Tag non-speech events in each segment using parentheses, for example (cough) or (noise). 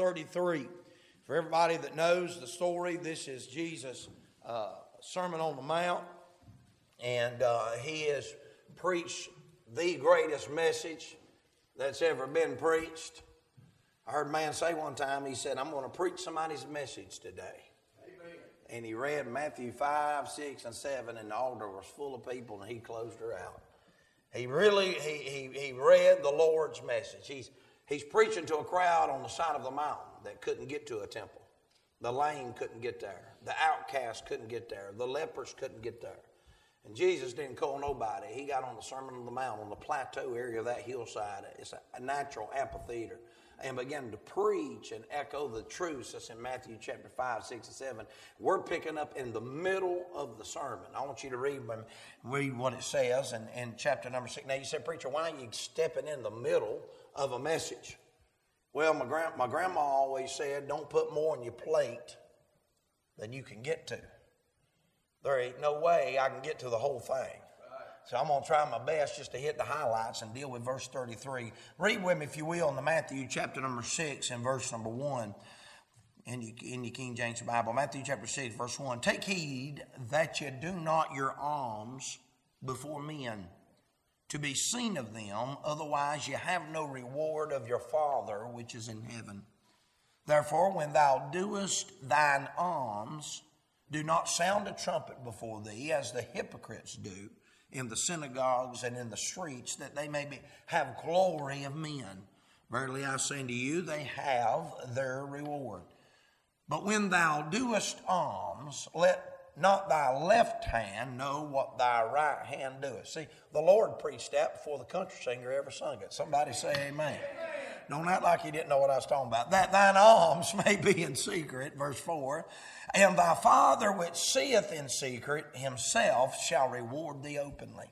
33. For everybody that knows the story, this is Jesus' uh, Sermon on the Mount, and uh, he has preached the greatest message that's ever been preached. I heard a man say one time, he said, I'm going to preach somebody's message today. Amen. And he read Matthew 5, 6, and 7, and the altar was full of people, and he closed her out. He really, he, he, he read the Lord's message. He's, he's preaching to a crowd on the side of the mountain that couldn't get to a temple. The lame couldn't get there. The outcast couldn't get there. The lepers couldn't get there. And Jesus didn't call nobody. He got on the Sermon on the Mount on the plateau area of that hillside. It's a natural amphitheater. And began to preach and echo the truths that's in Matthew chapter 5, 6, and 7. We're picking up in the middle of the sermon. I want you to read, read what it says in, in chapter number 6. Now, you said, Preacher, why are you stepping in the middle of a message? Well, my, grand, my grandma always said, don't put more on your plate than you can get to. There ain't no way I can get to the whole thing. So I'm going to try my best just to hit the highlights and deal with verse 33. Read with me, if you will, in the Matthew chapter number 6 and verse number 1 in your, in your King James Bible. Matthew chapter 6, verse 1. Take heed that you do not your alms before men to be seen of them, otherwise you have no reward of your Father which is in heaven. Therefore, when thou doest thine alms, do not sound a trumpet before thee, as the hypocrites do in the synagogues and in the streets, that they may be, have glory of men. Verily I say unto you, they have their reward. But when thou doest alms, let not thy left hand know what thy right hand doeth. See, the Lord preached that before the country singer ever sung it. Somebody say amen. Don't act like you didn't know what I was talking about. That thine alms (laughs) may be in secret, verse 4. And thy Father which seeth in secret himself shall reward thee openly.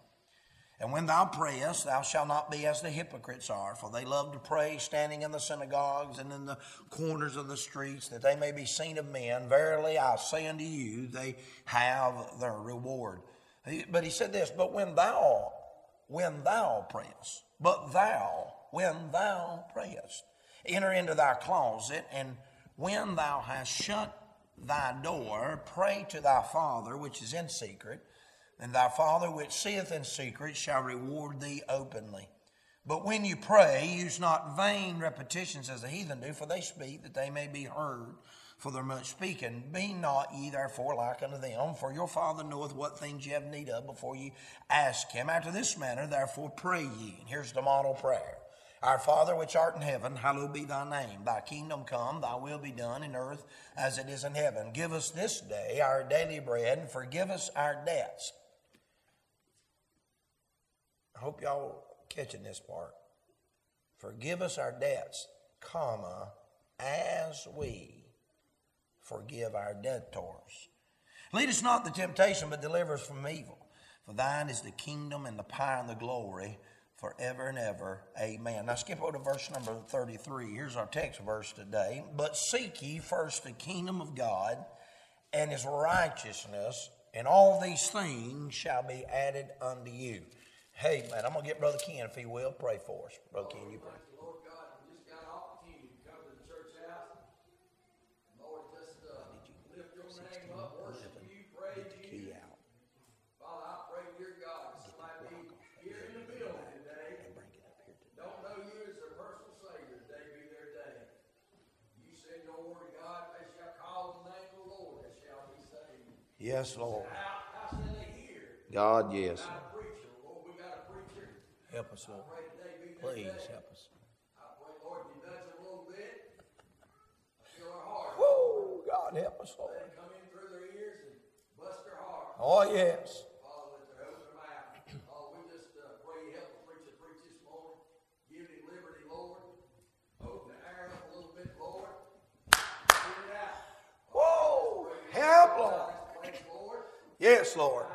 And when thou prayest, thou shalt not be as the hypocrites are, for they love to pray standing in the synagogues and in the corners of the streets, that they may be seen of men. Verily I say unto you, they have their reward. But he said this, but when thou, when thou prayest, but thou, when thou prayest, enter into thy closet, and when thou hast shut thy door, pray to thy Father which is in secret and thy Father which seeth in secret shall reward thee openly. But when you pray, use not vain repetitions as the heathen do, for they speak that they may be heard for their much speaking. Be not ye therefore like unto them, for your Father knoweth what things ye have need of before ye ask him. After this manner, therefore, pray ye. And here's the model prayer. Our Father which art in heaven, hallowed be thy name. Thy kingdom come, thy will be done in earth as it is in heaven. Give us this day our daily bread, and forgive us our debts I hope y'all catching this part. Forgive us our debts, comma, as we forgive our debtors. Lead us not into temptation, but deliver us from evil. For thine is the kingdom and the power and the glory forever and ever. Amen. Now skip over to verse number 33. Here's our text verse today. But seek ye first the kingdom of God and his righteousness, and all these things shall be added unto you. Hey, man, I'm going to get Brother Ken, if he will, pray for us. Brother Ken, you pray. Lord God, we just got an opportunity to come to the church house. Lord, just uh, lift your name up, worship you, praise you. Out. Father, I pray, dear God, somebody be here in the building today. Don't know you as their personal Savior. Today be their day. You said your word, God, they shall call the name of the Lord, they shall be saved. Yes, Lord. How, how shall they hear? God, yes. Help us, Lord. Please help us. Woo! God help us, Lord. Oh, yes. Whoa! Help, Lord. Yes, Lord.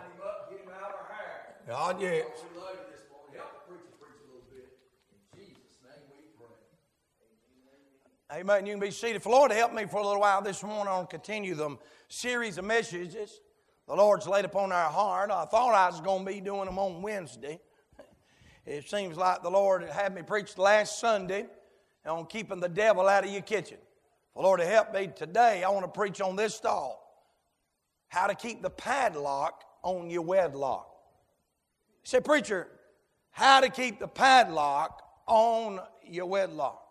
God, yes. Amen. You can be seated. For Lord to help me for a little while this morning on continue the series of messages the Lord's laid upon our heart. I thought I was going to be doing them on Wednesday. It seems like the Lord had me preach last Sunday on keeping the devil out of your kitchen. Well, Lord, help me today. I want to preach on this thought how to keep the padlock on your wedlock. Say, preacher, how to keep the padlock on your wedlock.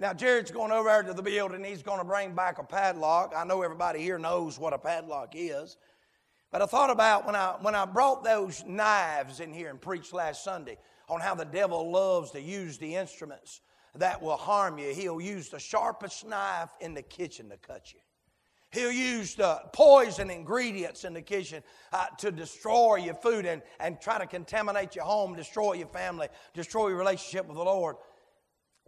Now, Jared's going over to the building. He's going to bring back a padlock. I know everybody here knows what a padlock is. But I thought about when I, when I brought those knives in here and preached last Sunday on how the devil loves to use the instruments that will harm you. He'll use the sharpest knife in the kitchen to cut you. He'll use the poison ingredients in the kitchen uh, to destroy your food and, and try to contaminate your home, destroy your family, destroy your relationship with the Lord.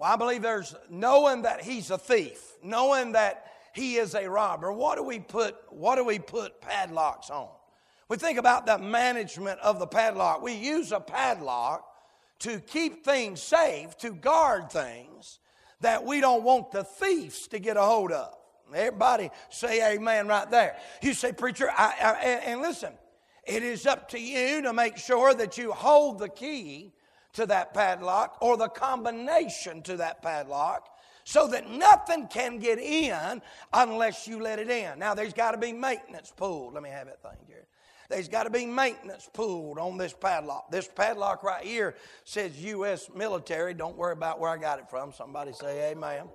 Well, I believe there's knowing that he's a thief, knowing that he is a robber. What do we put, what do we put padlocks on? We think about the management of the padlock. We use a padlock to keep things safe, to guard things that we don't want the thieves to get a hold of. Everybody say amen right there. You say, preacher, I, I, and listen, it is up to you to make sure that you hold the key to that padlock or the combination to that padlock so that nothing can get in unless you let it in. Now, there's got to be maintenance pulled. Let me have that thing, Jerry. There's got to be maintenance pulled on this padlock. This padlock right here says U.S. military. Don't worry about where I got it from. Somebody say amen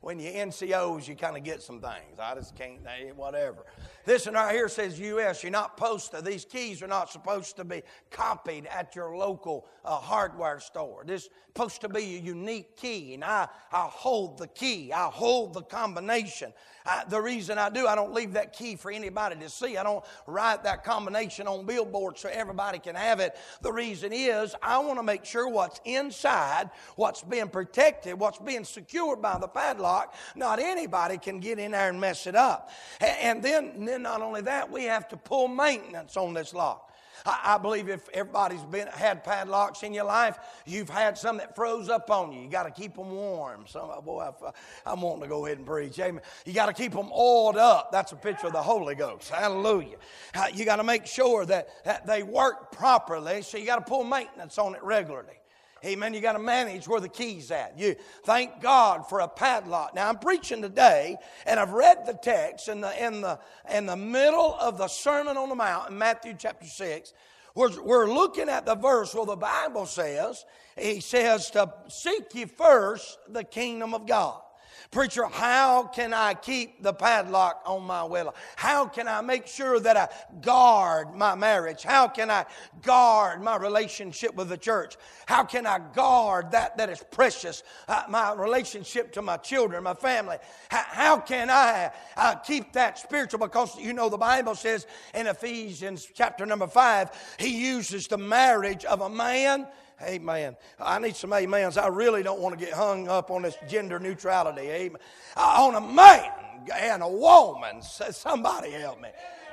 when you NCOs, you kind of get some things. I just can't, whatever. This one right here says U.S. You're not supposed to, these keys are not supposed to be copied at your local uh, hardware store. This is supposed to be a unique key, and I, I hold the key, I hold the combination. I, the reason I do, I don't leave that key for anybody to see. I don't write that combination on billboards so everybody can have it. The reason is I want to make sure what's inside, what's being protected, what's being secured by the padlock, not anybody can get in there and mess it up. And then, and then not only that, we have to pull maintenance on this lock. I, believe if everybody's been had padlocks in your life, you've had some that froze up on you. You got to keep them warm. Some boy, I, am wanting to go ahead and preach. Amen. You got to keep them oiled up. That's a picture of the Holy Ghost. Hallelujah. Uh, you got to make sure that, that they work properly. So you got to pull maintenance on it regularly. Amen. You got to manage where the key's at. You thank God for a padlock. Now I'm preaching today, and I've read the text in the in the in the middle of the Sermon on the Mount in Matthew chapter six. We're, we're looking at the verse where the Bible says, He says to seek ye first the kingdom of God. Preacher, how can I keep the padlock on my will? How can I make sure that I guard my marriage? How can I guard my relationship with the church? How can I guard that that is precious, uh, my relationship to my children, my family? How, how can I uh, keep that spiritual? Because you know the Bible says in Ephesians chapter number five, he uses the marriage of a man Amen. I need some amens. I really don't want to get hung up on this gender neutrality. Amen. On a man and a woman. Somebody help me.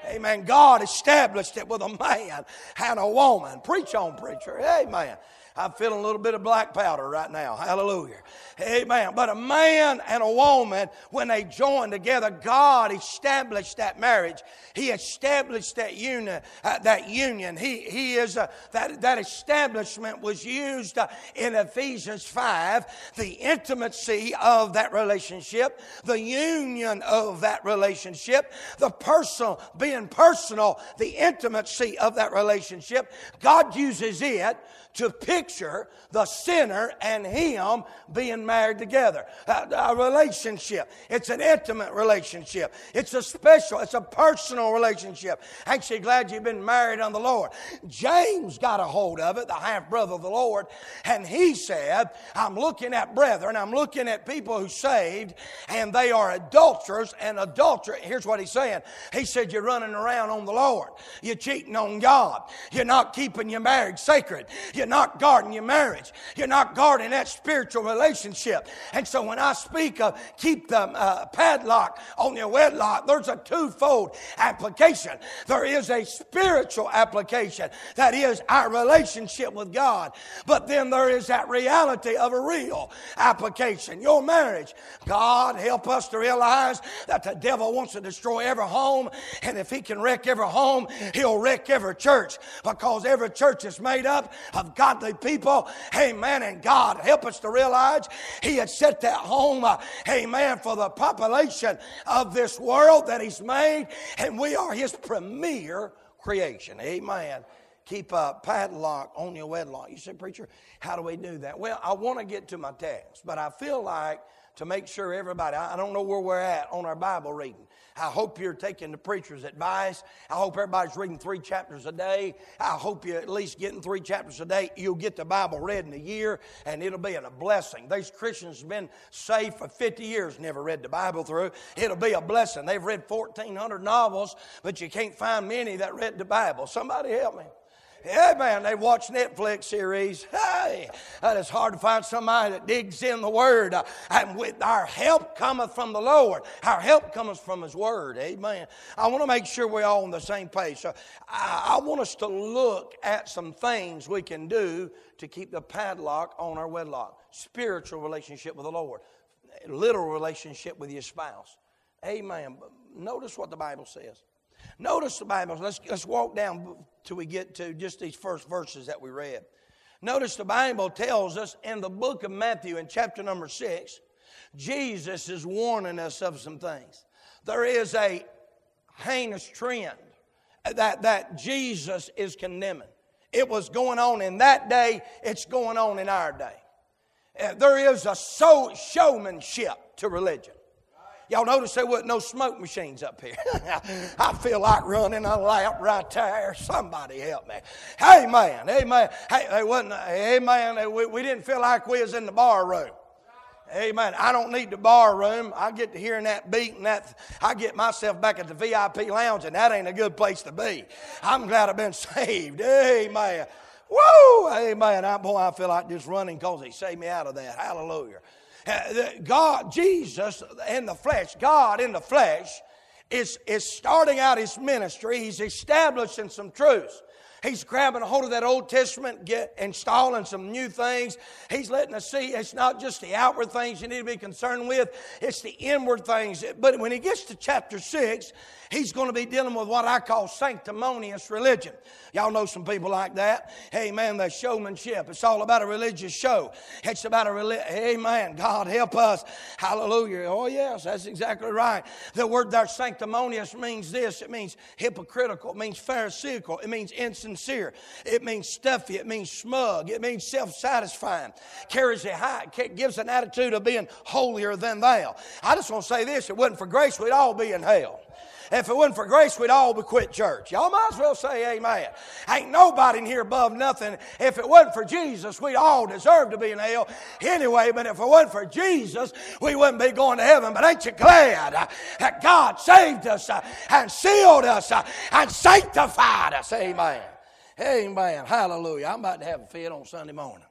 Amen. God established it with a man and a woman. Preach on, preacher. Amen. I'm feeling a little bit of black powder right now. Hallelujah. Amen. But a man and a woman, when they join together, God established that marriage. He established that union. Uh, that union. He, he is uh, that that establishment was used uh, in Ephesians five. The intimacy of that relationship, the union of that relationship, the personal being personal, the intimacy of that relationship. God uses it to picture the sinner and him being married together. A, a, relationship. It's an intimate relationship. It's a special, it's a personal relationship. Actually, glad you've been married on the Lord. James got a hold of it, the half brother of the Lord, and he said, I'm looking at brethren, I'm looking at people who saved, and they are adulterers and adultery. Here's what he's saying. He said, You're running around on the Lord. You're cheating on God. You're not keeping your marriage sacred. You're you're not guarding your marriage. You're not guarding that spiritual relationship. And so when I speak of keep the uh, padlock on your wedlock, there's a twofold application. There is a spiritual application that is our relationship with God. But then there is that reality of a real application. Your marriage. God help us to realize that the devil wants to destroy every home. And if he can wreck every home, he'll wreck every church because every church is made up of godly people. Amen. And God help us to realize He had set that home, uh, amen, for the population of this world that He's made, and we are His premier creation. Amen keep a padlock on your wedlock. You say, Preacher, how do we do that? Well, I want to get to my text, but I feel like to make sure everybody, I don't know where we're at on our Bible reading. I hope you're taking the preacher's advice. I hope everybody's reading three chapters a day. I hope you're at least getting three chapters a day. You'll get the Bible read in a year, and it'll be a blessing. These Christians have been saved for 50 years, never read the Bible through. It'll be a blessing. They've read 1,400 novels, but you can't find many that read the Bible. Somebody help me. Yeah, man, they watch Netflix series. Hey, it's hard to find somebody that digs in the Word. Uh, and with our help cometh from the Lord. Our help comes from His Word. Amen. I want to make sure we're all on the same page. So I, I want us to look at some things we can do to keep the padlock on our wedlock. Spiritual relationship with the Lord. Literal relationship with your spouse. Amen. Notice what the Bible says. Notice the Bible. Let's, let's walk down till we get to just these first verses that we read. Notice the Bible tells us in the book of Matthew, in chapter number six, Jesus is warning us of some things. There is a heinous trend that, that Jesus is condemning. It was going on in that day, it's going on in our day. Uh, there is a so showmanship to religion. Y'all notice there wasn't no smoke machines up here. (laughs) I feel like running a lap right there. Somebody help me. Hey, man. Hey, man, they wasn't, amen. We, we didn't feel like we was in the bar room. Amen. I don't need the bar room. I get to hearing that beat and that. I get myself back at the VIP lounge, and that ain't a good place to be. I'm glad I've been (laughs) saved. Amen. Woo! Amen. I, boy, I feel like just running because He saved me out of that. Hallelujah. Uh, God, Jesus in the flesh, God in the flesh, is, is starting out his ministry. He's establishing some truths. He's grabbing a hold of that Old Testament, get installing some new things. He's letting us see it's not just the outward things you need to be concerned with, it's the inward things. But when he gets to chapter 6, he's going to be dealing with what I call sanctimonious religion. Y'all know some people like that. Hey, man, the showmanship. It's all about a religious show. It's about a religion. Amen. God help us. Hallelujah. Oh, yes, that's exactly right. The word there, sanctimonious, means this it means hypocritical, it means pharisaical, it means insincere, it means stuffy, it means smug, it means self satisfying, carries a high, gives an attitude of being holier than thou. I just want to say this it wasn't for grace, we'd all be in hell. If it wasn't for grace, we'd all be quit church. Y'all might as well say amen. Ain't nobody in here above nothing. If it wasn't for Jesus, we'd all deserve to be in hell anyway. But if it wasn't for Jesus, we wouldn't be going to heaven. But ain't you glad uh, that God saved us uh, and sealed us uh, and sanctified us? Amen. Amen. Hallelujah. I'm about to have a fit on Sunday morning.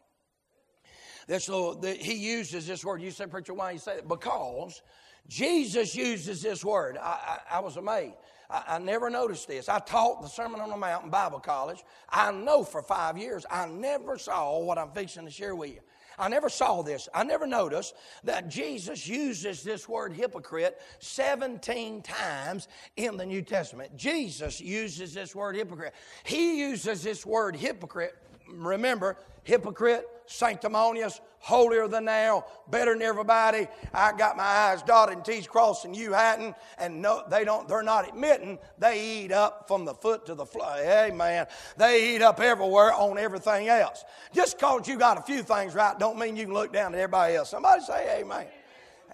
This little, the, he uses this word. You say, preacher, why you say that? Because Jesus uses this word. I, I, I was amazed. I, I, never noticed this. I taught the Sermon on the Mount in Bible college. I know for five years I never saw what I'm fixing to share with you. I never saw this. I never noticed that Jesus uses this word hypocrite 17 times in the New Testament. Jesus uses this word hypocrite. He uses this word hypocrite, remember, hypocrite, sanctimonious, holier than thou, better than everybody. I got my i's dotted and T's crossed and you hadn't. And no, they don't, they're not admitting they eat up from the foot to the floor. Amen. They eat up everywhere on everything else. Just because you got a few things right don't mean you can look down at everybody else. Somebody say amen.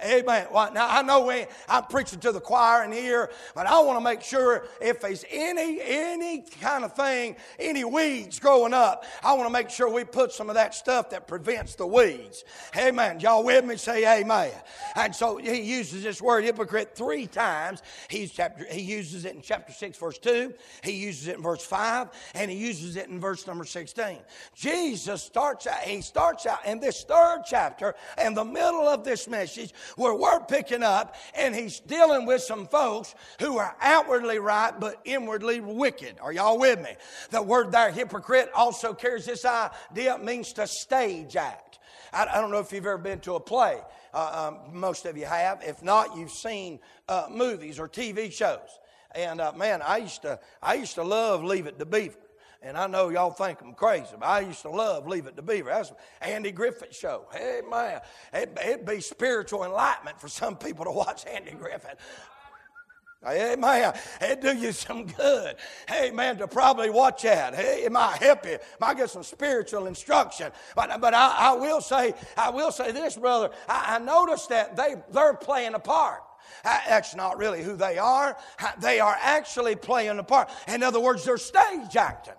Amen. Well, now I know we, I'm preaching to the choir in here, but I want to make sure if there's any any kind of thing, any weeds growing up, I want to make sure we put some of that stuff that prevents the weeds. Amen. Y'all with me? Say amen. And so he uses this word hypocrite three times. He's chapter he uses it in chapter six, verse two. He uses it in verse five, and he uses it in verse number sixteen. Jesus starts out. He starts out in this third chapter, in the middle of this message where we're picking up, and he's dealing with some folks who are outwardly right but inwardly wicked. Are y'all with me? The word there, hypocrite, also carries this idea, it means to stage act. I, I don't know if you've ever been to a play. Uh, um, most of you have. If not, you've seen uh, movies or TV shows. And uh, man, I used to I used to love Leave It to Beaver. And I know y'all think I'm crazy, but I used to love Leave It to Beaver. That's Andy Griffith show. Hey, man, it, it'd be spiritual enlightenment for some people to watch Andy Griffith. Hey man, it'd do you some good. Hey, man, to probably watch that. Hey, it might help you. Might get some spiritual instruction. But, but I, I will say, I will say this, brother. I, I noticed that they, they're playing a part. Uh, that's not really who they are. Uh, they are actually playing a part. In other words, they're stage acting.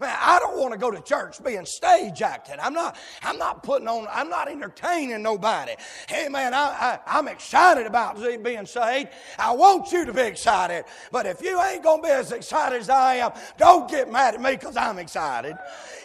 Man, I don't want to go to church being stage acting. I'm not, I'm not putting on, I'm not entertaining nobody. Hey man, I, I, am excited about being saved. I want you to be excited. But if you ain't going to be as excited as I am, don't get mad at me because I'm excited.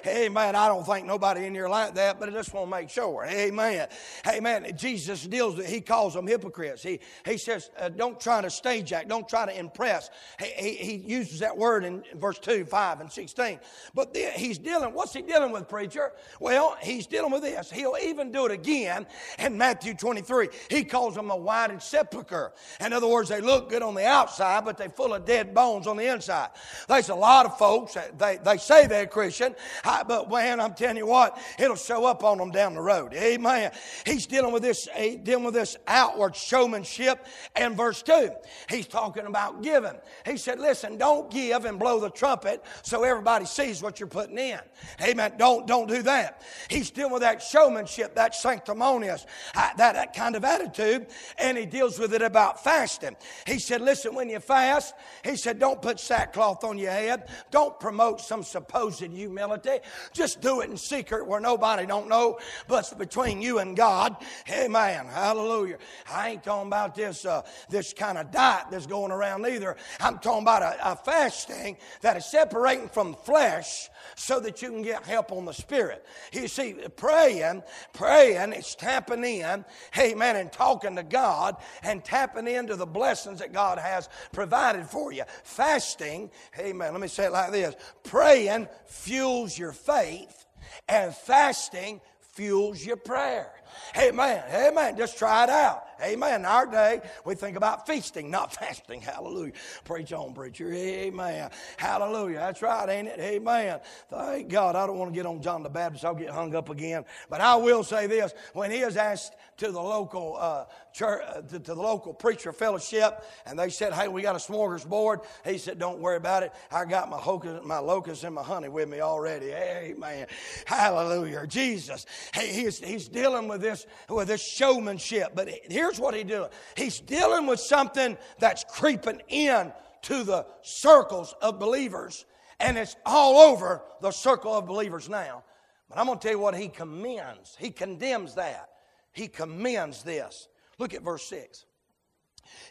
Hey man, I don't think nobody in here like that, but I just want to make sure. Hey man, Hey man, Jesus deals with, he calls them hypocrites. He, he says, uh, don't try to stage act, don't try to impress. He, he, he uses that word in verse 2, 5, and 16. But then he's dealing, what's he dealing with, preacher? Well, he's dealing with this. He'll even do it again in Matthew 23. He calls them a whited sepulchre. In other words, they look good on the outside, but they're full of dead bones on the inside. There's a lot of folks, they, they say they're Christian, but man, I'm telling you what, it'll show up on them down the road. Amen. He's dealing with this, dealing with this outward showmanship. And verse 2, he's talking about giving. He said, listen, don't give and blow the trumpet so everybody sees what you're putting in. Amen. Don't, don't do that. He's dealing with that showmanship, that sanctimonious, uh, that, that kind of attitude, and he deals with it about fasting. He said, listen, when you fast, he said, don't put sackcloth on your head. Don't promote some supposed humility. Just do it in secret where nobody don't know, but between you and God. Amen. Hallelujah. I ain't talking about this, uh, this kind of diet that's going around either. I'm talking about a, a fasting that is separating from flesh flesh so that you can get help on the spirit. You see, praying, praying, it's tapping in, amen, and talking to God and tapping into the blessings that God has provided for you. Fasting, amen, let me say it like this praying fuels your faith, and fasting fuels your prayer. Amen. Amen. Just try it out. Amen. Our day, we think about feasting, not (laughs) fasting. Hallelujah. Preach on, preacher. Amen. Hallelujah. That's right, ain't it? Amen. Thank God. I don't want to get on John the Baptist. I'll get hung up again. But I will say this. When he is asked to the local uh, church, uh, to, to, the local preacher fellowship, and they said, "Hey, we got a smorgasbord." He said, "Don't worry about it. I got my hocus, my locusts and my honey with me already." Amen. Hallelujah. Jesus. He, he's, he's dealing with this with this showmanship, but here's what he's doing. He's dealing with something that's creeping in to the circles of believers, and it's all over the circle of believers now. But I'm going to tell you what he commends. He condemns that. He commends this. Look at verse 6.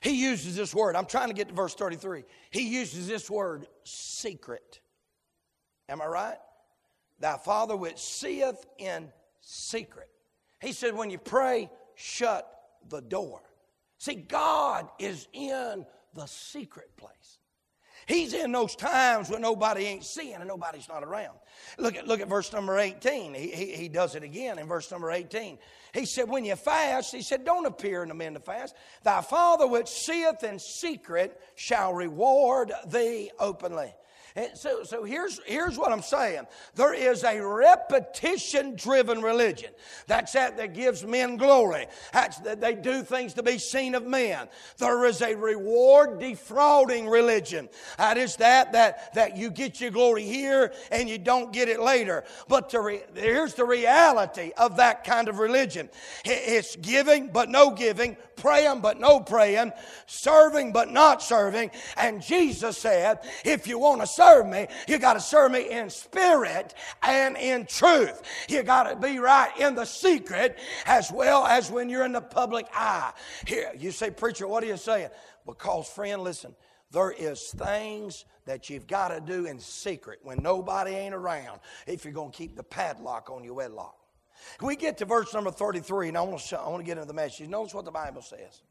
He uses this word. I'm trying to get to verse 33. He uses this word, secret. Am I right? Thy Father which seeth in secret. He said, when you pray, shut the door. See, God is in the secret place. He's in those times when nobody ain't seeing and nobody's not around. Look at, look at verse number 18. He, he, he does it again in verse number 18. He said, When you fast, he said, Don't appear in the men to fast. Thy Father which seeth in secret shall reward thee openly. And so, so here's, here's what I'm saying. There is a repetition driven religion. That's that that gives men glory. That's that they do things to be seen of men. There is a reward defrauding religion. That is that, that, that you get your glory here and you don't get it later. But re, here's the reality of that kind of religion. It's giving but no giving, praying but no praying, serving but not serving. And Jesus said, if you want to serve me, you got to serve me in spirit and in truth. You got to be right in the secret as well as when you're in the public eye. Here, you say, Preacher, what are you saying? Because, friend, listen, there is things that you've got to do in secret when nobody ain't around if you're going to keep the padlock on your wedlock. We get to verse number 33, and I want, to, I want to get into the message. Notice what the Bible says.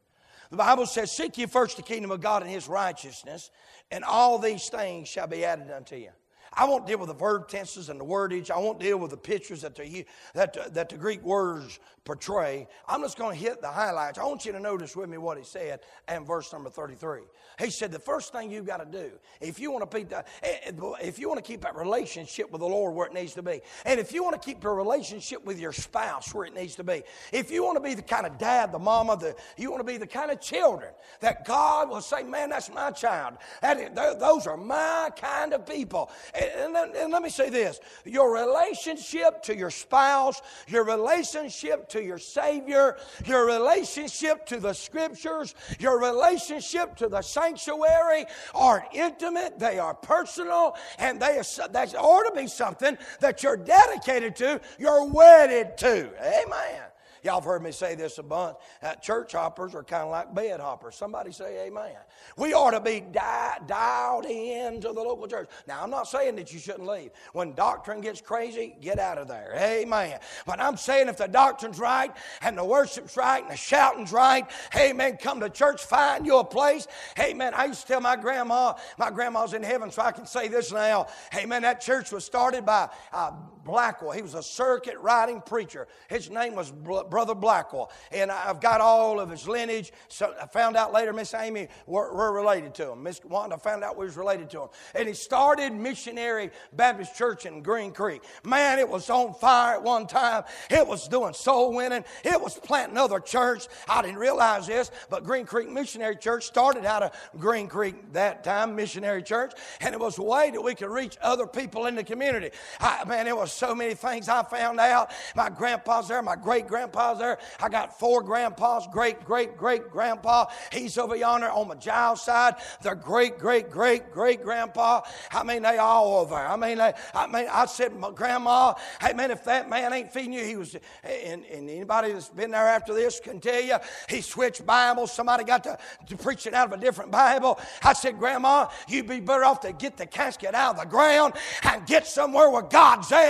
The Bible says, Seek ye first the kingdom of God and his righteousness, and all these things shall be added unto you. I won't deal with the verb tenses and the wordage. I won't deal with the pictures that the, that, that the Greek words portray. I'm just going to hit the highlights. I want you to notice with me what he said in verse number 33. He said, The first thing you've got to do, if you want to eh, eh, if you want to keep that relationship with the Lord where it needs to be, and if you want to keep your relationship with your spouse where it needs to be, if you want to be the kind of dad, the mama, the, you want to be the kind of children that God will say, Man, that's my child. That, those are my kind of people. And, and, let me say this your relationship to your spouse, your relationship to your Savior, your relationship to the Scriptures, your relationship to the sanctuary are intimate, they are personal, and they, that ought to be something that you're dedicated to, you're wedded to. Amen. Y'all have heard me say this a bunch. Uh, church hoppers are kind of like bed hoppers. Somebody say amen. We ought to be di- dialed in to the local church. Now, I'm not saying that you shouldn't leave. When doctrine gets crazy, get out of there. Amen. But I'm saying if the doctrine's right and the worship's right and the shouting's right, amen, come to church, find you a place. Amen. I used to tell my grandma, my grandma's in heaven, so I can say this now. Amen. That church was started by uh, Blackwell. He was a circuit riding preacher. His name was Brother Blackwell. And I've got all of his lineage. So I found out later Miss Amy were, were related to him. Miss Wanda found out we was related to him. And he started Missionary Baptist Church in Green Creek. Man, it was on fire at one time. It was doing soul winning. It was planting other church. I didn't realize this, but Green Creek Missionary Church started out of Green Creek that time, Missionary Church. And it was a way that we could reach other people in the community. I, man, it was so many things I found out. My grandpa's there, my great grandpa's there. I got four grandpas, great, great, great grandpa. He's over yonder on my Giles side. The great, great, great, great grandpa. I mean, they all over. I mean, they, I mean, I said, my grandma, hey man, if that man ain't feeding you, he was, and, and anybody that's been there after this can tell you, he switched Bibles. Somebody got to, to preach it out of a different Bible. I said, Grandma, you'd be better off to get the casket out of the ground and get somewhere where God's at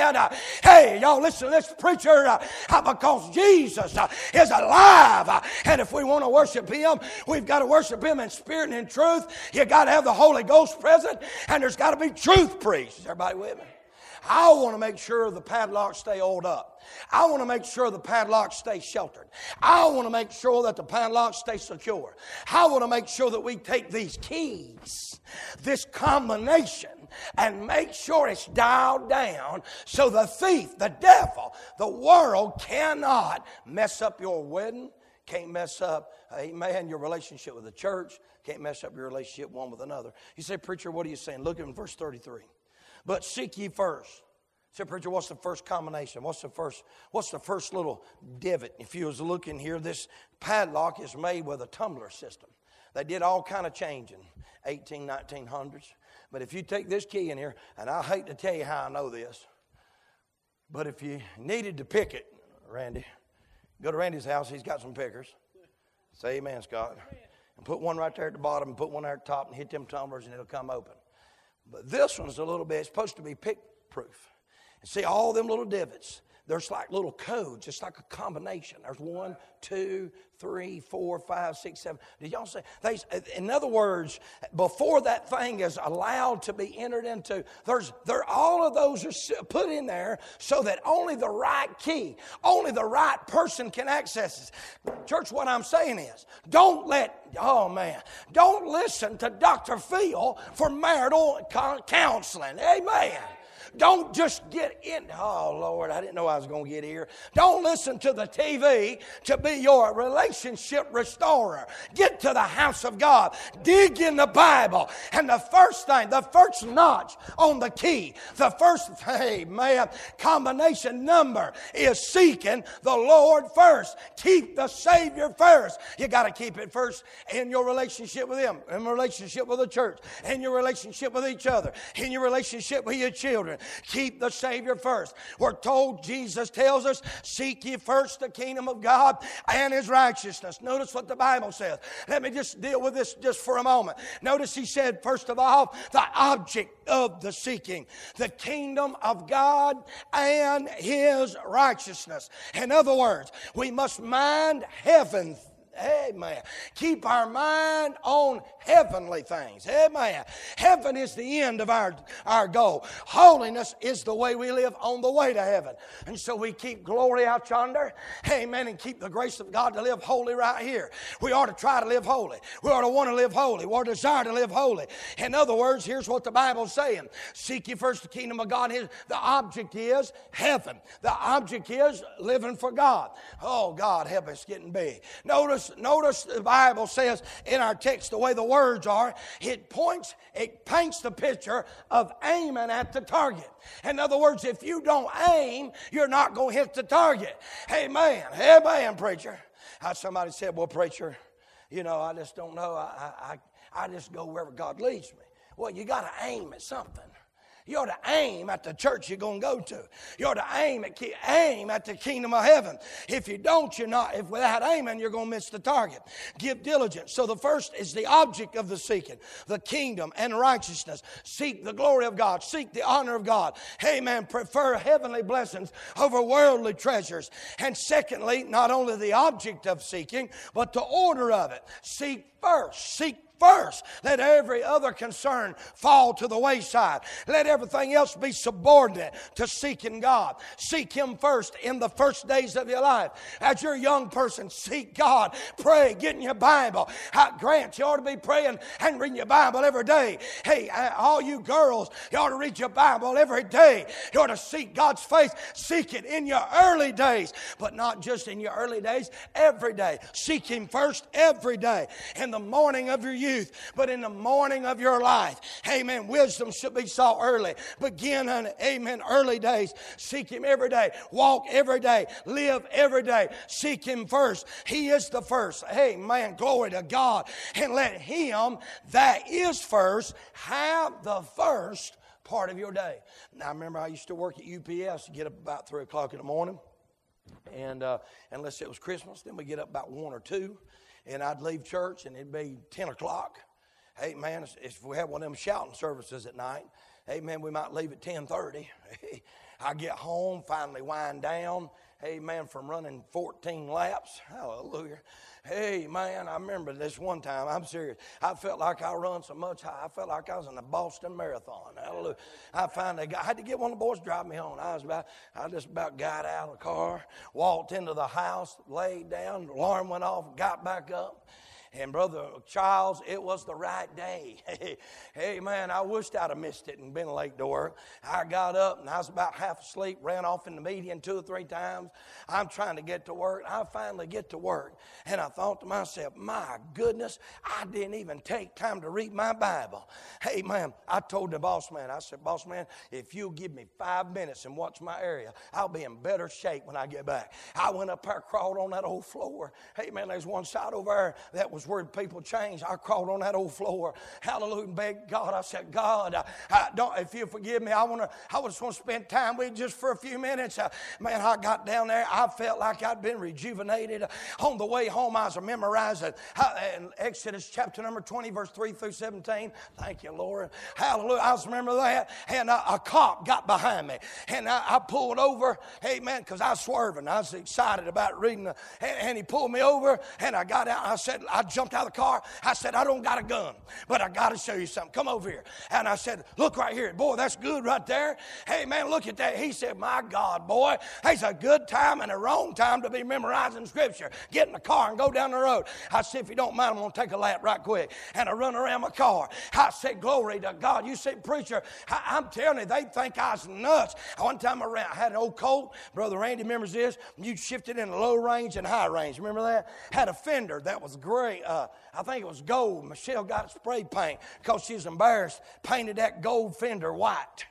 hey, y'all listen to this preacher uh, because Jesus uh, is alive. And if we want to worship Him, we've got to worship Him in spirit and in truth. You got to have the Holy Ghost present, and there's got to be truth preached. Is everybody with me? I want to make sure the padlocks stay oiled up. I want to make sure the padlocks stay sheltered. I want to make sure that the padlocks stay secure. I want to make sure that we take these keys, this combination, and make sure it's dialed down so the thief, the devil, the world cannot mess up your wedding, can't mess up, uh, amen, your relationship with the church, can't mess up your relationship one with another. You say, Preacher, what are you saying? Look at verse 33. But seek ye first. Say, preacher, what's the first combination? What's the first, what's the first little divot? If you was looking here, this padlock is made with a tumbler system. They did all kind of changing, 18, 1900s. But if you take this key in here, and I hate to tell you how I know this, but if you needed to pick it, Randy, go to Randy's house. He's got some pickers. Say amen, Scott. And put one right there at the bottom and put one there at the top and hit them tumblers and it'll come open. But this one's a little bit, it's supposed to be pick proof. And see all them little divots there's like little codes. It's like a combination. There's one, two, three, four, five, six, seven. Did y'all say? They, in other words, before that thing is allowed to be entered into, there's there all of those are put in there so that only the right key, only the right person can access it. Church, what I'm saying is, don't let oh man, don't listen to Dr. Phil for marital counseling. Amen. Don't just get in. Oh, Lord, I didn't know I was going to get here. Don't listen to the TV to be your relationship restorer. Get to the house of God. Dig in the Bible. And the first thing, the first notch on the key, the first, hey, man, combination number is seeking the Lord first. Keep the Savior first. You got to keep it first in your relationship with Him, in relationship with the church, in your relationship with each other, in your relationship with your children. Keep the Savior first. We're told, Jesus tells us, seek ye first the kingdom of God and his righteousness. Notice what the Bible says. Let me just deal with this just for a moment. Notice he said, first of all, the object of the seeking, the kingdom of God and his righteousness. In other words, we must mind heaven Amen. Keep our mind on heavenly things. Amen. Heaven is the end of our, our goal. Holiness is the way we live on the way to heaven. And so we keep glory out yonder. Amen. And keep the grace of God to live holy right here. We ought to try to live holy. We ought to want to live holy. We ought to desire to live holy. In other words, here's what the Bible's saying Seek ye first the kingdom of God. The object is heaven. The object is living for God. Oh, God, help us getting big. Notice, notice the Bible says in our text the way the words are, it points, it paints the picture of aiming at the target. In other words, if you don't aim, you're not going to hit the target. Amen. Amen, preacher. How somebody said, Well, preacher, you know, I just don't know. I, I, I just go wherever God leads me. Well, you got to aim at something. You ought to aim at the church you're going to go to. You ought to aim at, aim at the kingdom of heaven. If you don't, you're not. If without aiming, you're going to miss the target. Give diligence. So the first is the object of the seeking, the kingdom and righteousness. Seek the glory of God. Seek the honor of God. Amen. Prefer heavenly blessings over worldly treasures. And secondly, not only the object of seeking, but the order of it. Seek first. Seek first. Let every other concern fall to the wayside. Let everything else be subordinate to seeking God. Seek Him first in the first days of your life. As your young person, seek God. Pray, get in your Bible. Grant, you ought to be praying and reading your Bible every day. Hey, uh, all you girls, you ought to read your Bible every day. You ought to seek God's face. Seek it in your early days, but not just in your early days, every day. Seek Him first every day. In the morning of your youth, youth, but in the morning of your life. Amen. Wisdom should be sought early. Begin on, amen, early days. Seek Him every day. Walk every day. Live every day. Seek Him first. He is the first. Amen. Glory to God. And let Him that is first have the first part of your day. Now, I remember I used to work at UPS, get up about 3 o'clock in the morning. And uh, unless it was Christmas, then we get up about 1 or 2 and I'd leave church and it'd be 10 o'clock. Hey, man, if we have one of them shouting services at night, hey, man, we might leave at 10.30. (laughs) I get home, finally wind down, hey, man, from running 14 laps. Hallelujah. Hey, man, I remember this one time. I'm serious. I felt like I run so much. I felt like I was in the Boston Marathon. Hallelujah. I finally got, I had to get one of the boys to drive me home. I was about, I just about got out of the car, walked into the house, laid down, alarm went off, got back up. And Brother Charles, it was the right day. (laughs) hey, man, I wished I'd have missed it and been late to work. I got up and I was about half asleep, ran off in the median two or three times. I'm trying to get to work. I finally get to work. And I thought to myself, my goodness, I didn't even take time to read my Bible. Hey, man, I told the boss man, I said, boss man, if you'll give me five minutes and watch my area, I'll be in better shape when I get back. I went up there, crawled on that old floor. Hey, man, there's one side over there that was was where people changed. I crawled on that old floor. Hallelujah. And begged God. I said, God, I, don't, if you forgive me, I want to, I just want to spend time with you just for a few minutes. Uh, man, I got down there. I felt like I'd been rejuvenated. On the way home, I was memorizing uh, Exodus chapter number 20, verse 3 through 17. Thank you, Lord. Hallelujah. I just remember that. And a, a cop got behind me. And I, I pulled over. Amen. Because I was swerving. I was excited about reading. The, and, and he pulled me over. And I got out. I said, I jumped out of the car. I said, I don't got a gun, but I got to show you something. Come over here. And I said, Look right here. Boy, that's good right there. Hey, man, look at that. He said, My God, boy, it's a good time and a wrong time to be memorizing Scripture. Get in the car and go down the road. I said, If you don't mind, I'm going to take a lap right quick. And I run around my car. I said, Glory to God. You say, Preacher, I, am telling you, they think I was nuts. One time ran, I had an old Colt. Brother Randy remembers this. You shifted in low range and high range. Remember that? Had a fender that was great uh, I think it was gold. Michelle got spray paint because she was embarrassed, painted that gold fender white.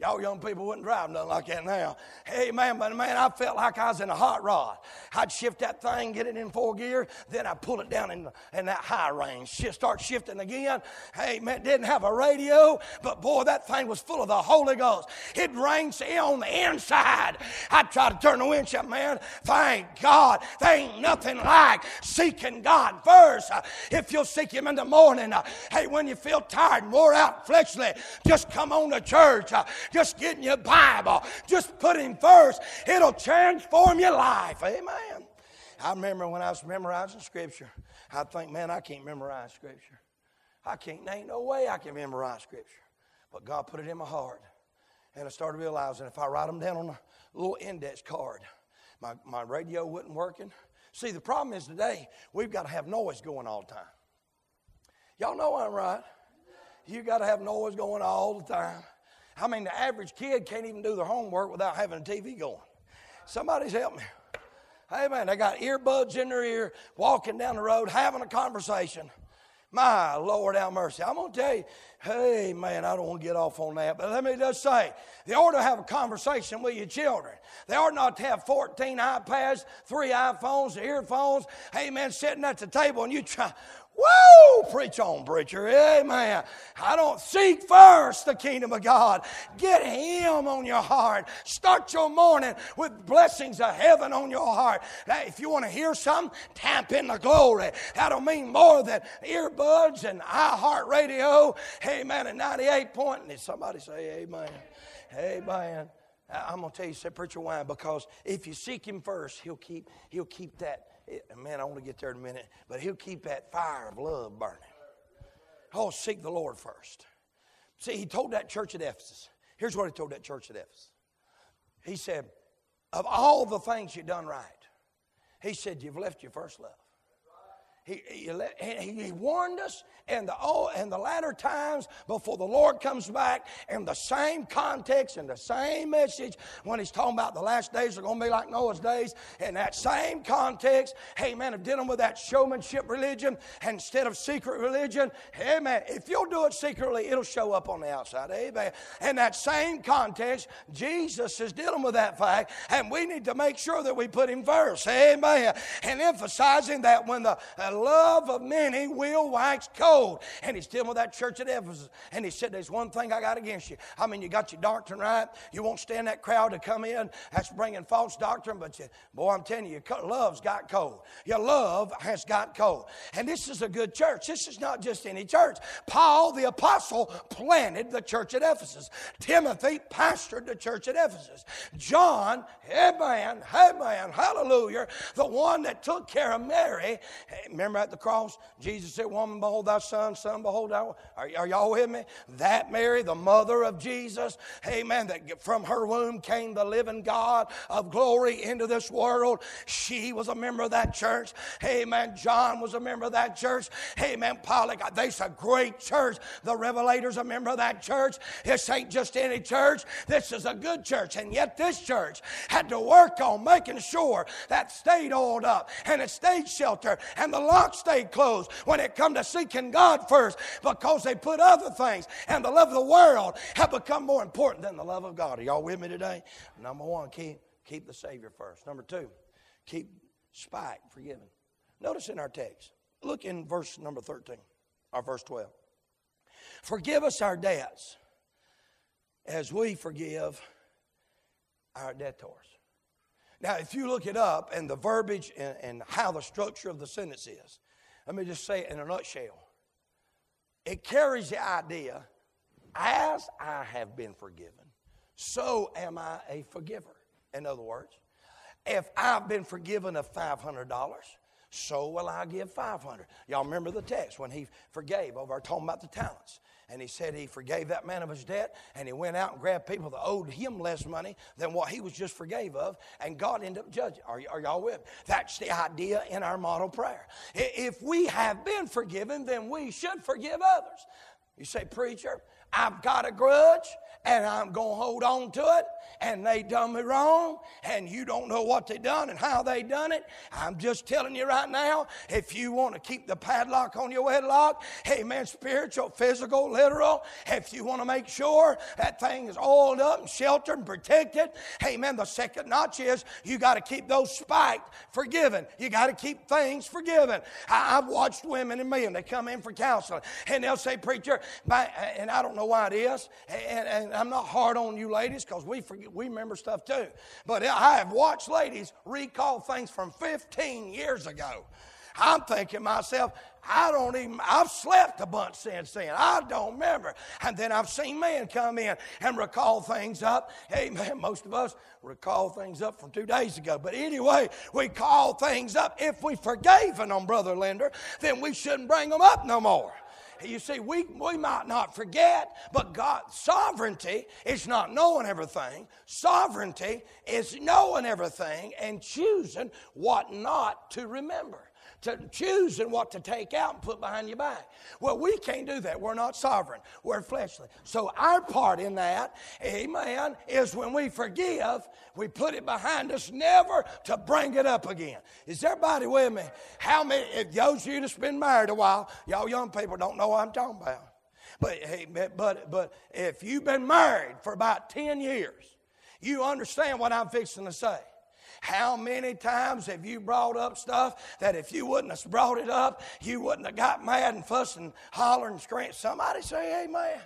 Y'all young people wouldn't drive nothing like that now. Hey, man, but man, I felt like I was in a hot rod. I'd shift that thing, get it in four gear, then I'd pull it down in, in that high range. Start shifting again. Hey, man, didn't have a radio, but boy, that thing was full of the Holy Ghost. It rains on the inside. I'd try to turn the winch up, man. Thank God. There ain't nothing like seeking God first. If you'll seek Him in the morning, hey, when you feel tired and wore out fleshly, just come on to church. Just get in your Bible. Just put Him first. It'll transform your life. Amen. I remember when I was memorizing Scripture, I'd think, man, I can't memorize Scripture. I can't, there ain't no way I can memorize Scripture. But God put it in my heart. And I started realizing if I write them down on a little index card, my, my radio wasn't working. See, the problem is today, we've got to have noise going all the time. Y'all know I'm right. You got to have noise going all the time. I mean, the average kid can't even do their homework without having a TV going. Somebody's help me. Hey, man, they got earbuds in their ear, walking down the road, having a conversation. My Lord, have mercy. I'm going to tell you, hey, man, I don't want to get off on that, but let me just say, they ought to have a conversation with your children. They ought not to have 14 iPads, three iPhones, earphones, hey, man, sitting at the table and you try, Woo! Preach on, preacher. Amen. I don't seek first the kingdom of God. Get Him on your heart. Start your morning with blessings of heaven on your heart. Now, if you want to hear something, tap in the glory. That'll mean more than earbuds and iHeart Radio. Amen. At 98 point. Did somebody say amen? Amen. I'm gonna tell you, say preacher, why? Because if you seek Him first, He'll keep He'll keep that man, I want to get there in a minute, but he'll keep that fire of love burning. Oh, seek the Lord first. See, he told that church at Ephesus. Here's what he told that church at Ephesus. He said, Of all the things you've done right, he said, You've left your first love. He, he, he, warned us in the, oh, in the latter times before the Lord comes back in the same context and the same message when he's talking about the last days are going to be like Noah's days. In that same context, hey man, of dealing with that showmanship religion instead of secret religion, hey man, if you'll do it secretly, it'll show up on the outside. Amen. In that same context, Jesus is dealing with that fact, and we need to make sure that we put him first. Amen. And emphasizing that when the uh, love of many will wax cold. And he's dealing with that church at Ephesus. And he said, There's one thing I got against you. I mean, you got your doctrine right. You won't stand that crowd to come in. That's bringing false doctrine. But you, boy, I'm telling you, your love's got cold. Your love has got cold. And this is a good church. This is not just any church. Paul, the apostle, planted the church at Ephesus. Timothy pastored the church at Ephesus. John, amen, amen, hallelujah, the one that took care of Mary. Remember at the cross, Jesus said, Woman, behold thy son, son, behold thy. Are, are y'all with me? That Mary, the mother of Jesus, amen, that from her womb came the living God of glory into this world. She was a member of that church. Amen. John was a member of that church. Amen. Paul, they's a great church. The Revelator's a member of that church. This ain't just any church. This is a good church. And yet this church had to work on making sure that stayed oiled up and it stayed sheltered and the not stayed closed when it come to seeking God first because they put other things and the love of the world have become more important than the love of God. Are y'all with me today? Number one, keep, keep the Savior first. Number two, keep spite forgiven. Notice in our text, look in verse number 13 or verse 12. Forgive us our debts as we forgive our debtors. Now, if you look it up and the verbiage and, and how the structure of the sentence is, let me just say it in a nutshell. It carries the idea as I have been forgiven, so am I a forgiver. In other words, if I've been forgiven of $500, so will I give 500. Y'all remember the text when he forgave over talking about the talents and he said he forgave that man of his debt, and he went out and grabbed people that owed him less money than what he was just forgave of, and God ended up judging. Are, are y'all with? That's the idea in our model prayer. If we have been forgiven, then we should forgive others. You say, preacher, I've got a grudge and I'm going to hold on to it and they done me wrong and you don't know what they done and how they done it. I'm just telling you right now, if you want to keep the padlock on your wedlock, amen, spiritual, physical, literal, if you want to make sure that thing is oiled up and sheltered and protected, amen, the second notch is you got to keep those spiked forgiven. You got to keep things forgiven. I, have watched women and men, they come in for counseling and they'll say, preacher, and I don't know why it is, and, and and I'm not hard on you ladies because we forget, we remember stuff too. But I have watched ladies recall things from 15 years ago I'm thinking myself, I don't even, I've slept a bunch since then. I don't remember. And then I've seen men come in and recall things up. Hey, man, most of us recall things up from two days ago. But anyway, we call things up. If we forgave them, Brother Linder, then we shouldn't bring them up no more. You see, we, we might not forget, but God's sovereignty is not knowing everything. Sovereignty is knowing everything and choosing what not to remember to choosing what to take out and put behind your back. Well, we can't do that. We're not sovereign. We're fleshly. So our part in that, amen, is when we forgive, we put it behind us, never to bring it up again. Is everybody with me? How many, if those of you that's been married a while, y'all young people don't know what I'm talking about. But, hey, but, but if you've been married for about 10 years, you understand what I'm fixing to say. How many times have you brought up stuff that if you wouldn't have brought it up, you wouldn't have got mad and fussed and hollering and screaming? Somebody say amen.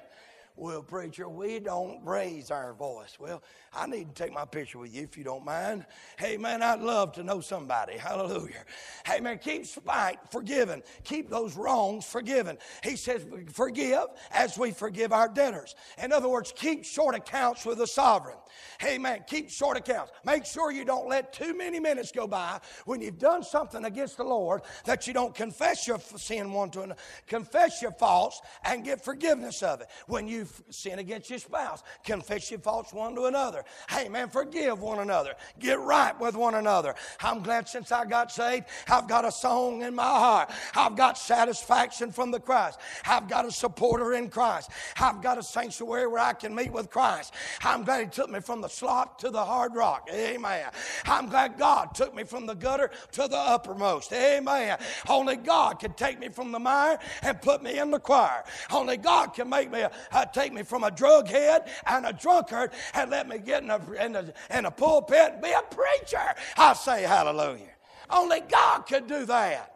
Well, preacher, we don't raise our voice. Well, I need to take my picture with you if you don't mind. Hey, man, I'd love to know somebody. Hallelujah. Hey, man, keep spite forgiven. Keep those wrongs forgiven. He says, forgive as we forgive our debtors. In other words, keep short accounts with the sovereign. Hey, man, keep short accounts. Make sure you don't let too many minutes go by when you've done something against the Lord that you don't confess your sin one to another, confess your faults, and get forgiveness of it. When you sin against your spouse, confess your faults one to another. Hey, man, forgive one another. Get right with one another. I'm glad since I got saved, I've got a song in my heart. I've got satisfaction from the Christ. I've got a supporter in Christ. I've got a sanctuary where I can meet with Christ. I'm glad He took me from the slop to the hard rock. Amen. I'm glad God took me from the gutter to the uppermost. Amen. Only God can take me from the mire and put me in the choir. Only God can make me uh, take me from a drug head and a drunkard and let me get in a, in a, in a pulpit and be a preacher. I say hallelujah. Only God could do that.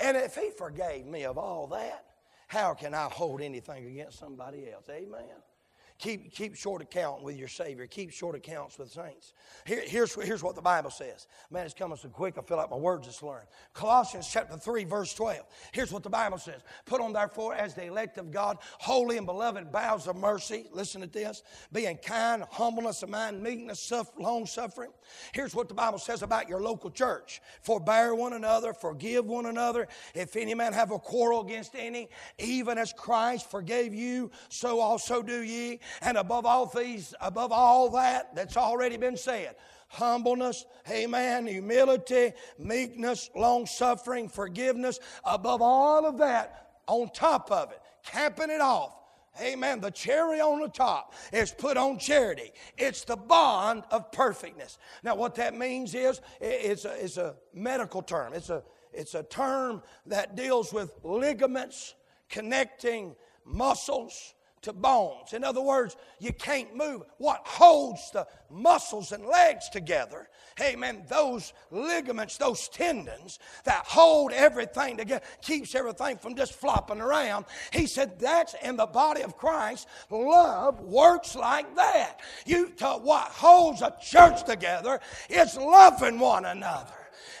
And if He forgave me of all that, how can I hold anything against somebody else? Amen. Keep, keep short account with your Savior. Keep short accounts with saints. Here, here's, here's what the Bible says. Man, it's coming so quick, I feel like my words are slurring. Colossians chapter 3, verse 12. Here's what the Bible says. Put on, therefore, as the elect of God, holy and beloved bowels of mercy. Listen to this. Being kind, humbleness of mind, meekness, long suffering. Here's what the Bible says about your local church. Forbear one another, forgive one another. If any man have a quarrel against any, even as Christ forgave you, so also do ye. And above all these, above all that that's already been said, humbleness, amen, humility, meekness, long suffering, forgiveness, above all of that, on top of it, capping it off. Amen. The cherry on the top is put on charity. It's the bond of perfectness. Now, what that means is it's a, it's a medical term. It's a, it's a term that deals with ligaments connecting muscles to bones. In other words, you can't move. What holds the muscles and legs together, hey amen, those ligaments, those tendons that hold everything together, keeps everything from just flopping around. He said that's in the body of Christ. Love works like that. You, to, what holds a church together is loving one another.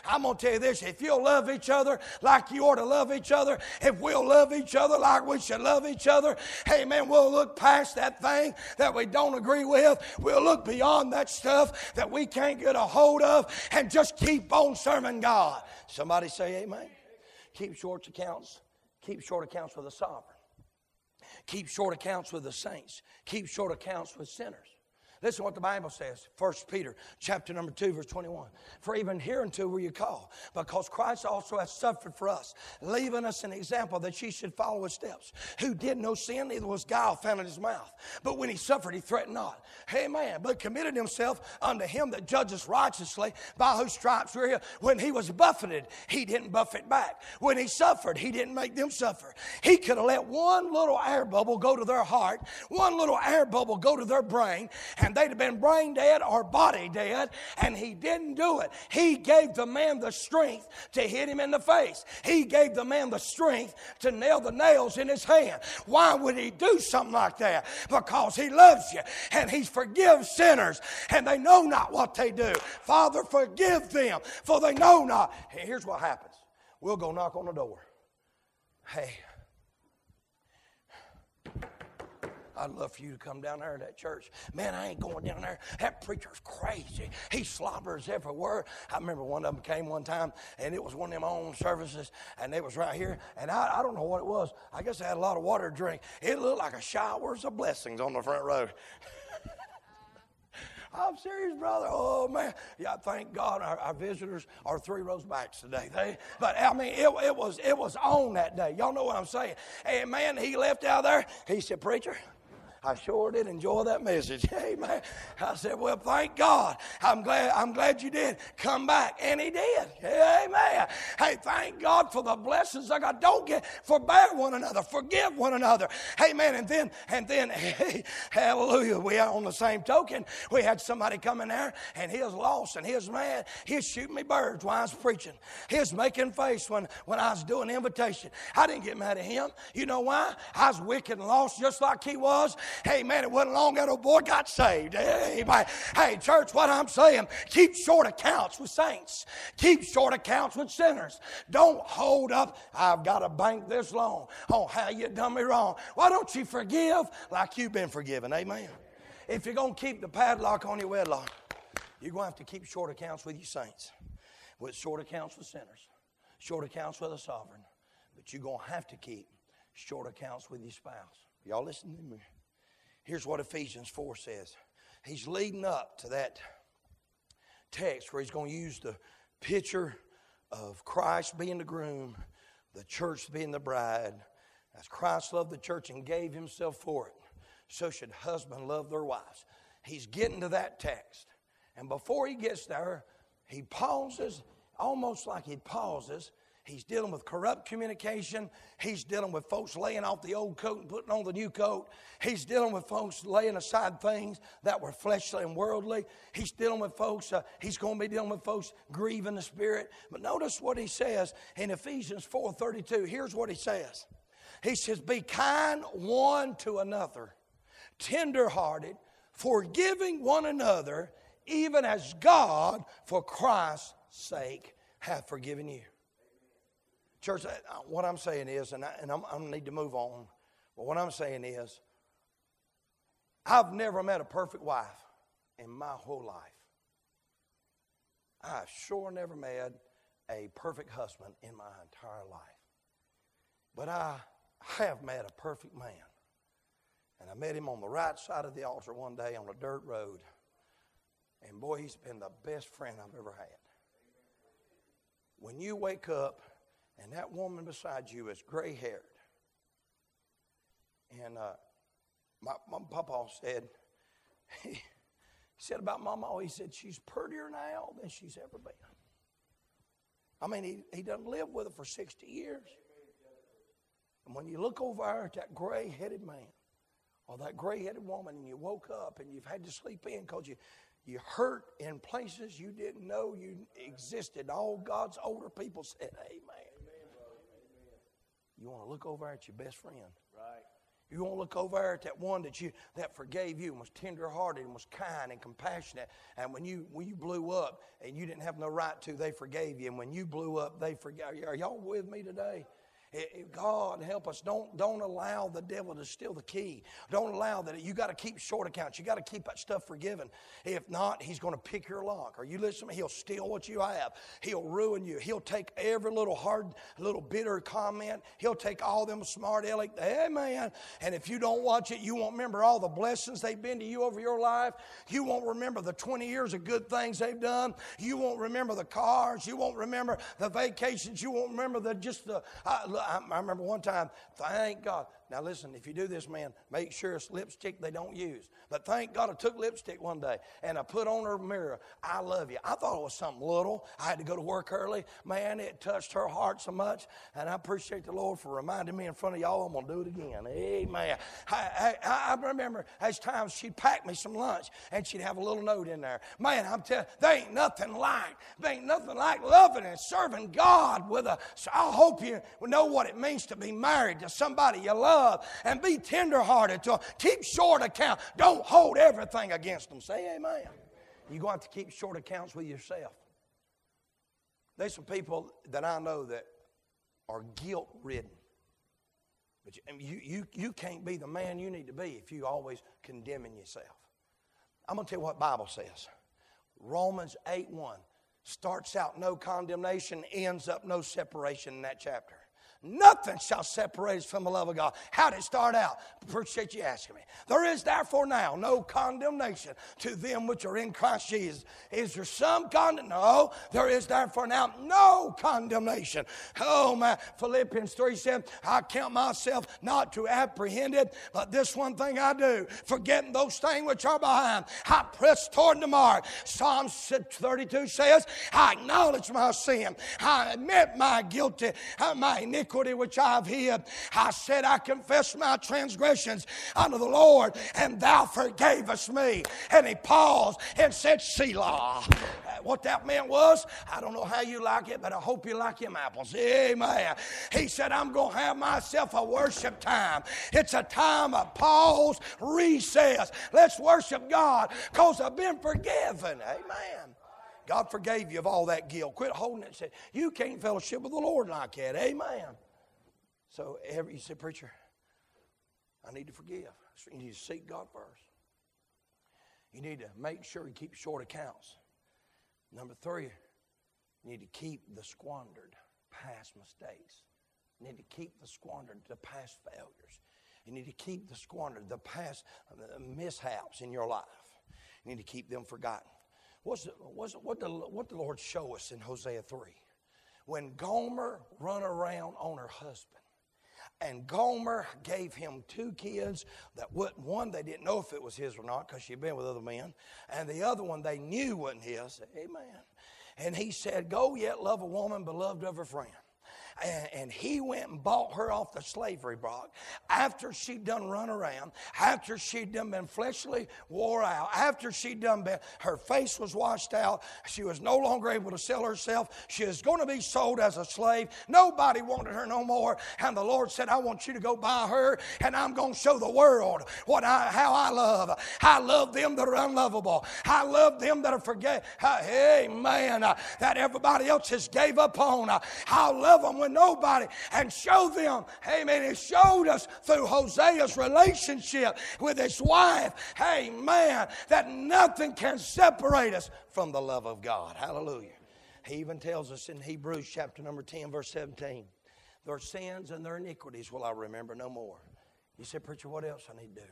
I'm going to tell you this if you'll love each other like you ought to love each other, if we'll love each other like we should love each other, hey man, we'll look past that thing that we don't agree with. We'll look beyond that stuff that we can't get a hold of and just keep on serving God. Somebody say amen. Keep short accounts. Keep short accounts with the sovereign. Keep short accounts with the saints. Keep short accounts with sinners. Listen what the Bible says. 1 Peter chapter number 2, verse 21. For even hereunto were you called, because Christ also hath suffered for us, leaving us an example that ye should follow his steps. Who did no sin, neither was guile found in his mouth. But when he suffered, he threatened not. Amen. But committed himself unto him that judges righteously, by whose stripes we're here. When he was buffeted, he didn't buffet back. When he suffered, he didn't make them suffer. He could have let one little air bubble go to their heart, one little air bubble go to their brain, and and they'd have been brain dead or body dead, and he didn't do it. He gave the man the strength to hit him in the face. He gave the man the strength to nail the nails in his hand. Why would he do something like that? Because he loves you and he forgives sinners and they know not what they do. Father, forgive them, for they know not. Here's what happens we'll go knock on the door. Hey, I'd love for you to come down there to that church. Man, I ain't going down there. That preacher's crazy. He slobbers every word. I remember one of them came one time, and it was one of them own services, and they was right here. And I, I don't know what it was. I guess I had a lot of water to drink. It looked like a showers of blessings on the front row. (laughs) I'm serious, brother. Oh man, yeah. Thank God our, our visitors are three rows back today. They, but I mean, it, it was it was on that day. Y'all know what I'm saying? And man, he left out there. He said, "Preacher, I sure did enjoy that message. (laughs) Amen. I said, Well, thank God. I'm glad, I'm glad you did come back. And he did. Amen. Hey, thank God for the blessings I got. Don't get forbear one another. Forgive one another. Amen. And then, and then, (laughs) hey, hallelujah. We are on the same token. We had somebody come in there and he was lost and he was mad. He was shooting me birds while I was preaching. He was making face when, when I was doing invitation. I didn't get mad at him. You know why? I was wicked and lost just like he was. Hey, man, it wasn't long that old boy got saved. Amen. Hey, church, what I'm saying, keep short accounts with saints. Keep short accounts with sinners. Don't hold up, I've got a bank this long. Oh, how you done me wrong. Why don't you forgive like you've been forgiven? Amen. If you're going to keep the padlock on your wedlock, you're going to have to keep short accounts with your saints, with short accounts with sinners, short accounts with a sovereign. But you're going to have to keep short accounts with your spouse. Y'all listen to me. Here's what Ephesians 4 says. He's leading up to that text where he's going to use the picture of Christ being the groom, the church being the bride. As Christ loved the church and gave himself for it, so should husbands love their wives. He's getting to that text. And before he gets there, he pauses, almost like he pauses, He's dealing with corrupt communication. He's dealing with folks laying off the old coat and putting on the new coat. He's dealing with folks laying aside things that were fleshly and worldly. He's dealing with folks, uh, he's going to be dealing with folks grieving the spirit. But notice what he says in Ephesians 4:32. Here's what he says. He says, Be kind one to another, tenderhearted, forgiving one another, even as God, for Christ's sake, hath forgiven you. Church, uh, what I'm saying is, and, I, and I'm, I need to move on, but what I'm saying is, I've never met a perfect wife in my whole life. I sure never met a perfect husband in my entire life. But I have met a perfect man. And I met him on the right side of the altar one day on a dirt road. And boy, he's been the best friend I've ever had. When you wake up and that woman beside you is gray haired. And uh, my, my papa said, (laughs) he said about Mama, he said, she's prettier now than she's ever been. I mean, he, he doesn't live with her for 60 years. And when you look over at that gray headed man or that gray headed woman and you woke up and you've had to sleep in because you, you hurt in places you didn't know you existed, all God's older people said, Amen. You want to look over at your best friend. Right. You want to look over at that one that you that forgave you and was tenderhearted and was kind and compassionate. And when you when you blew up and you didn't have no right to, they forgave you. And when you blew up, they forgave. You. Are y'all with me today? God help us. Don't, don't allow the devil to steal the key. Don't allow that. You got to keep short accounts. You got to keep that stuff forgiven. If not, he's going to pick your lock. Are you listening? He'll steal what you have. He'll ruin you. He'll take every little hard, little bitter comment. He'll take all them smart aleck. Man. And if you don't watch it, you won't remember all the blessings they've been to you over your life. You won't remember the 20 years of good things they've done. You won't remember the cars. You won't remember the vacations. You won't remember the just the. Uh, I, remember one time, thank God, now, listen, if you do this, man, make sure it's lipstick they don't use. But thank God I took lipstick one day and I put on her mirror, I love you. I thought it was something little. I had to go to work early. Man, it touched her heart so much. And I appreciate the Lord for reminding me in front of y'all I'm going to do it again. Amen. I, I, I remember as times she'd pack me some lunch and she'd have a little note in there. Man, I'm telling there ain't nothing like, there ain't nothing like loving and serving God with a, so I hope you know what it means to be married to somebody you love love and be tenderhearted to. Keep short account. Don't hold everything against them. Say amen. You're going to have to keep short accounts with yourself. There's some people that I know that are guilt ridden. But you, you, you, you can't be the man you need to be if you're always condemning yourself. I'm going to tell you what Bible says. Romans 8 1 starts out no condemnation, ends up no separation in that chapter. Nothing shall separate us from the love of God. How did it start out? Appreciate you asking me. There is therefore now no condemnation to them which are in Christ Jesus. Is there some condemnation? No, there is therefore now no condemnation. Oh my Philippians 3 said, I count myself not to apprehend it, but this one thing I do, forgetting those things which are behind, I press toward the mark. Psalm 32 says, I acknowledge my sin. I admit my guilty, uh, my iniquity iniquity which I have hid. I said, I confess my transgressions unto the Lord, and thou forgavest me. And he paused and said, Selah. Uh, what that meant was, I don't know how you like it, but I hope you like him apples. Amen. He said, I'm going to have myself a worship time. It's a time of pause, recess. Let's worship God because I've been forgiven. Amen. God forgave you of all that guilt. Quit holding it. Say, you can't fellowship with the Lord like that. Amen. So every, you say, preacher, I need to forgive. You need to seek God first. You need to make sure you keep short accounts. Number three, you need to keep the squandered past mistakes. You need to keep the squandered, the past failures. You need to keep the squandered, the past mishaps in your life. You need to keep them forgotten. What's, what's, what, the, what the Lord show us in Hosea 3? When Gomer run around on her husband, and Gomer gave him two kids that what one they didn't know if it was his or not because she'd been with other men, and the other one they knew wasn't his. Amen. And he said, Go yet love a woman beloved of her friend and, he went and bought her off the slavery block after she'd done run around, after she'd done been fleshly wore out, after she'd done been, her face was washed out, she was no longer able to sell herself, she was going to be sold as a slave. Nobody wanted her no more. And the Lord said, I want you to go buy her, and I'm going to show the world what I, how I love. I love them that are unlovable. I love them that are forget. Uh, hey, man, uh, That everybody else has gave up on. I love them when nobody and show them. Amen. It showed us through Hosea's relationship with his wife. Amen. That nothing can separate us from the love of God. Hallelujah. He even tells us in Hebrews chapter number 10, verse 17, their sins and their iniquities will I remember no more. You said, Preacher, what else I need to do?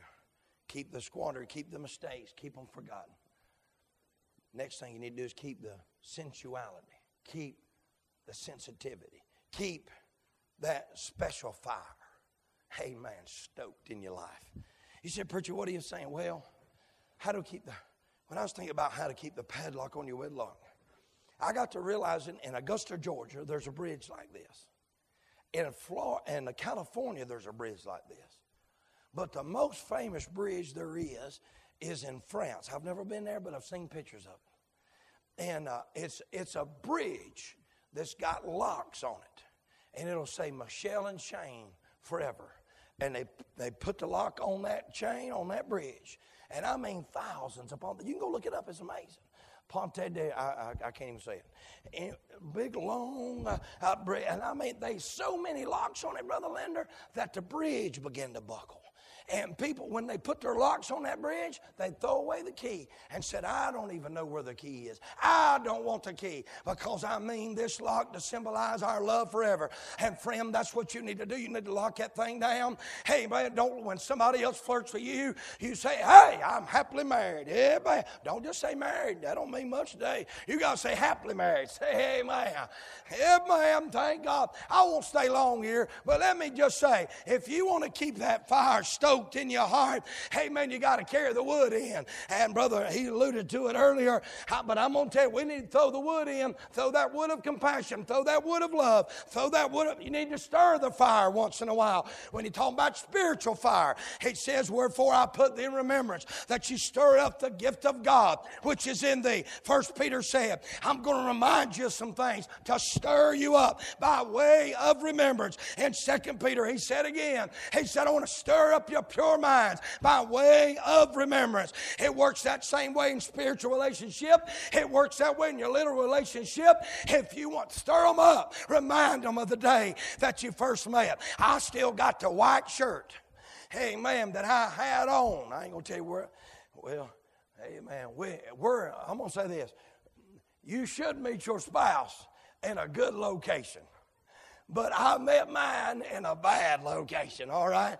Keep the squander, keep the mistakes, keep them forgotten. Next thing you need to do is keep the sensuality, keep the sensitivity. Keep that special fire, amen, stoked in your life. He said, Preacher, what are you saying? Well, how to keep the, when I was thinking about how to keep the padlock on your wedlock, I got to realizing in Augusta, Georgia, there's a bridge like this. In Florida, in California, there's a bridge like this. But the most famous bridge there is is in France. I've never been there, but I've seen pictures of it. And uh, it's, it's a bridge that's got locks on it. And it'll say Michelle and Shane forever. And they, they put the lock on that chain on that bridge. And I mean thousands upon, you can go look it up, it's amazing. Ponte de, I, I, I, can't even say it. And big, long uh, bridge. And I mean, they so many locks on it, Brother Linder, that the bridge began to buckle. And people, when they put their locks on that bridge, they'd throw away the key and said, I don't even know where the key is. I don't want the key because I mean this lock to symbolize our love forever. And friend, that's what you need to do. You need to lock that thing down. Hey, man, don't, when somebody else flirts with you, you say, hey, I'm happily married. Yeah, man. Don't just say married. That don't mean much today. You got to say happily married. Say, hey, man. Hey, man, thank God. I won't stay long here, but let me just say, if you want to keep that fire stoked, in your heart, hey man, you got to carry the wood in. And brother, he alluded to it earlier, but I'm going to tell you, we need to throw the wood in, throw that wood of compassion, throw that wood of love, throw that wood of, you need to stir the fire once in a while. When you talk about spiritual fire, he says, Wherefore I put thee in remembrance that you stir up the gift of God which is in thee. First Peter said, I'm going to remind you of some things to stir you up by way of remembrance. And Second Peter, he said again, he said, I want to stir up your pure minds by way of remembrance. It works that same way in spiritual relationship. It works that way in your little relationship. If you want to stir them up, remind them of the day that you first met. I still got the white shirt, amen, that I had on. I ain't to tell you where, well, amen. We, we're, I'm to say this. You should meet your spouse in a good location but I met mine in a bad location, all right?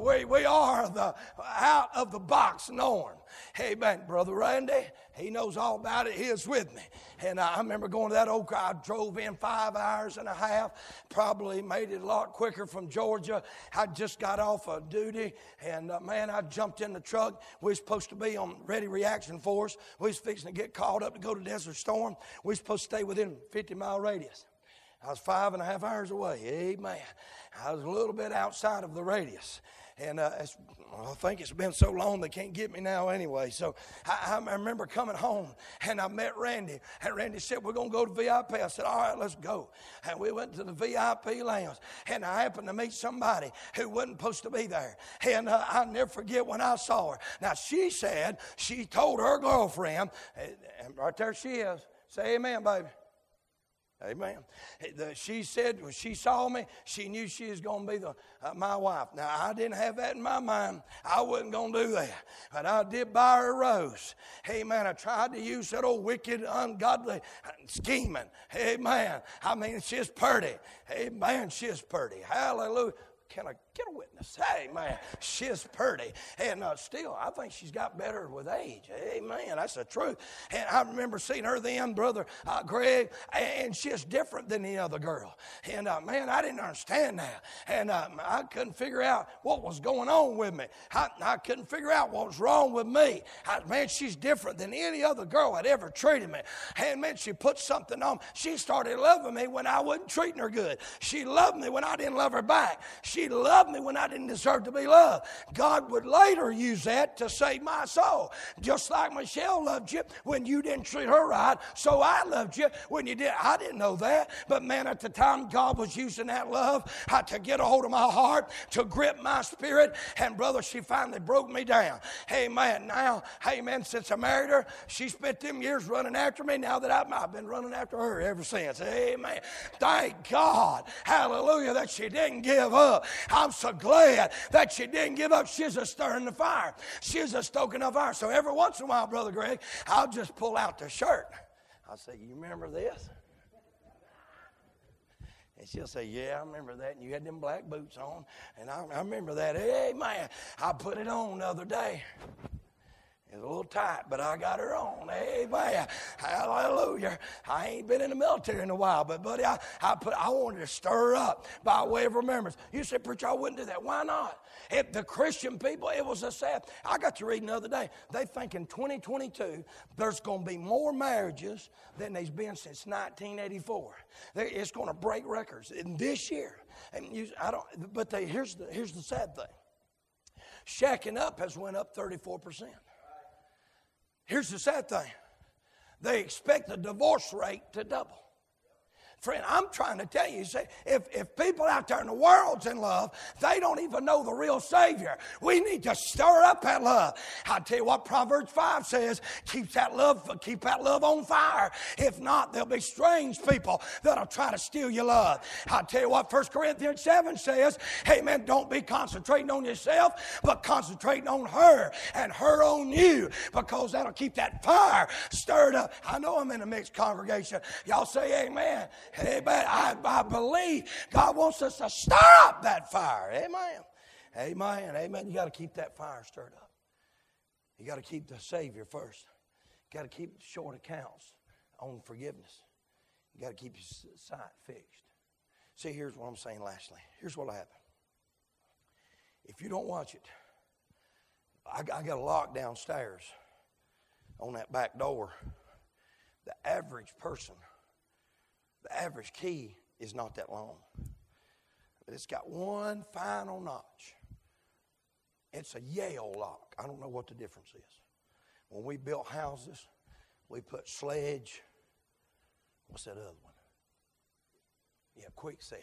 We, we are the out of the box norm. Hey, man, Brother Randy, he knows all about it. He is with me. And I remember going to that oak. I drove in five hours and a half, probably made it a lot quicker from Georgia. I just got off of duty, and uh, man, I jumped in the truck. We were supposed to be on ready reaction force. We was fixing to get called up to go to Desert Storm. We were supposed to stay within 50 mile radius. I was five and a half hours away. Amen. I was a little bit outside of the radius. And uh, I think it's been so long they can't get me now anyway. So I, I, remember coming home and I met Randy. And Randy said, We're going to go to VIP. I said, All right, let's go. And we went to the VIP lounge. And I happened to meet somebody who wasn't supposed to be there. And uh, I'll never forget when I saw her. Now, she said she told her girlfriend, and right there she is. Say amen, baby. Amen. She said when she saw me, she knew she was going to be the, uh, my wife. Now, I didn't have that in my mind. I wasn't going to do that. But I did buy her a rose. Amen. I tried to use that old wicked, ungodly uh, scheming. Amen. I mean, she's pretty. Amen. She's pretty. Hallelujah. Can I get a witness? Hey, man, she's pretty. And uh, still, I think she's got better with age. Amen. That's the truth. And I remember seeing her then, Brother uh, Greg, and she's different than the other girl. And uh, man, I didn't understand that. And uh, I couldn't figure out what was going on with me. I, I couldn't figure out what was wrong with me. I, man, she's different than any other girl had ever treated me. And man, she put something on. She started loving me when I wasn't treating her good. She loved me when I didn't love her back. She she loved me when I didn't deserve to be loved. God would later use that to save my soul. Just like Michelle loved you when you didn't treat her right, so I loved you when you did. I didn't know that, but man, at the time, God was using that love to get a hold of my heart, to grip my spirit. And brother, she finally broke me down. Hey man, now, hey man, since I married her, she spent them years running after me. Now that I've, I've been running after her ever since. Amen. Thank God, hallelujah, that she didn't give up. I'm so glad that she didn't give up. She's a stirring the fire. She's a stoking of fire. So every once in a while, Brother Greg, I'll just pull out the shirt. I'll say, You remember this? And she'll say, Yeah, I remember that. And you had them black boots on. And I, I remember that. Hey, man, I put it on the other day. It's a little tight, but I got her on. Amen. Hallelujah. I ain't been in the military in a while, but buddy, I, I put I wanted to stir up by way of remembrance. You said, preacher, I wouldn't do that. Why not? If the Christian people, it was a sad. I got to read the other day. They think in 2022 there's going to be more marriages than there's been since 1984. It's going to break records in this year. And you, I don't. But they, here's the here's the sad thing. Shacking up has went up 34 percent. Here's the sad thing they expect the divorce rate to double. Friend, I'm trying to tell you, say, if, if people out there in the world's in love, they don't even know the real Savior. We need to stir up that love. I tell you what Proverbs 5 says, keep that love, keep that love on fire. If not, there'll be strange people that'll try to steal your love. I tell you what 1 Corinthians 7 says, hey man, don't be concentrating on yourself, but concentrating on her and her on you, because that'll keep that fire stirred up. I know I'm in a mixed congregation. Y'all say amen. Amen. I, I believe God wants us to stir up that fire. Amen. Amen. Amen. You got to keep that fire stirred up. You got to keep the Savior first. You got to keep short accounts on forgiveness. You got to keep your sight fixed. See, here's what I'm saying lastly. Here's what'll happen. If you don't watch it, I, I got a lock downstairs on that back door. The average person the average key is not that long, but it's got one final notch. It's a Yale lock. I don't know what the difference is. When we built houses, we put Schlage. What's that other one? Yeah, Kwikset.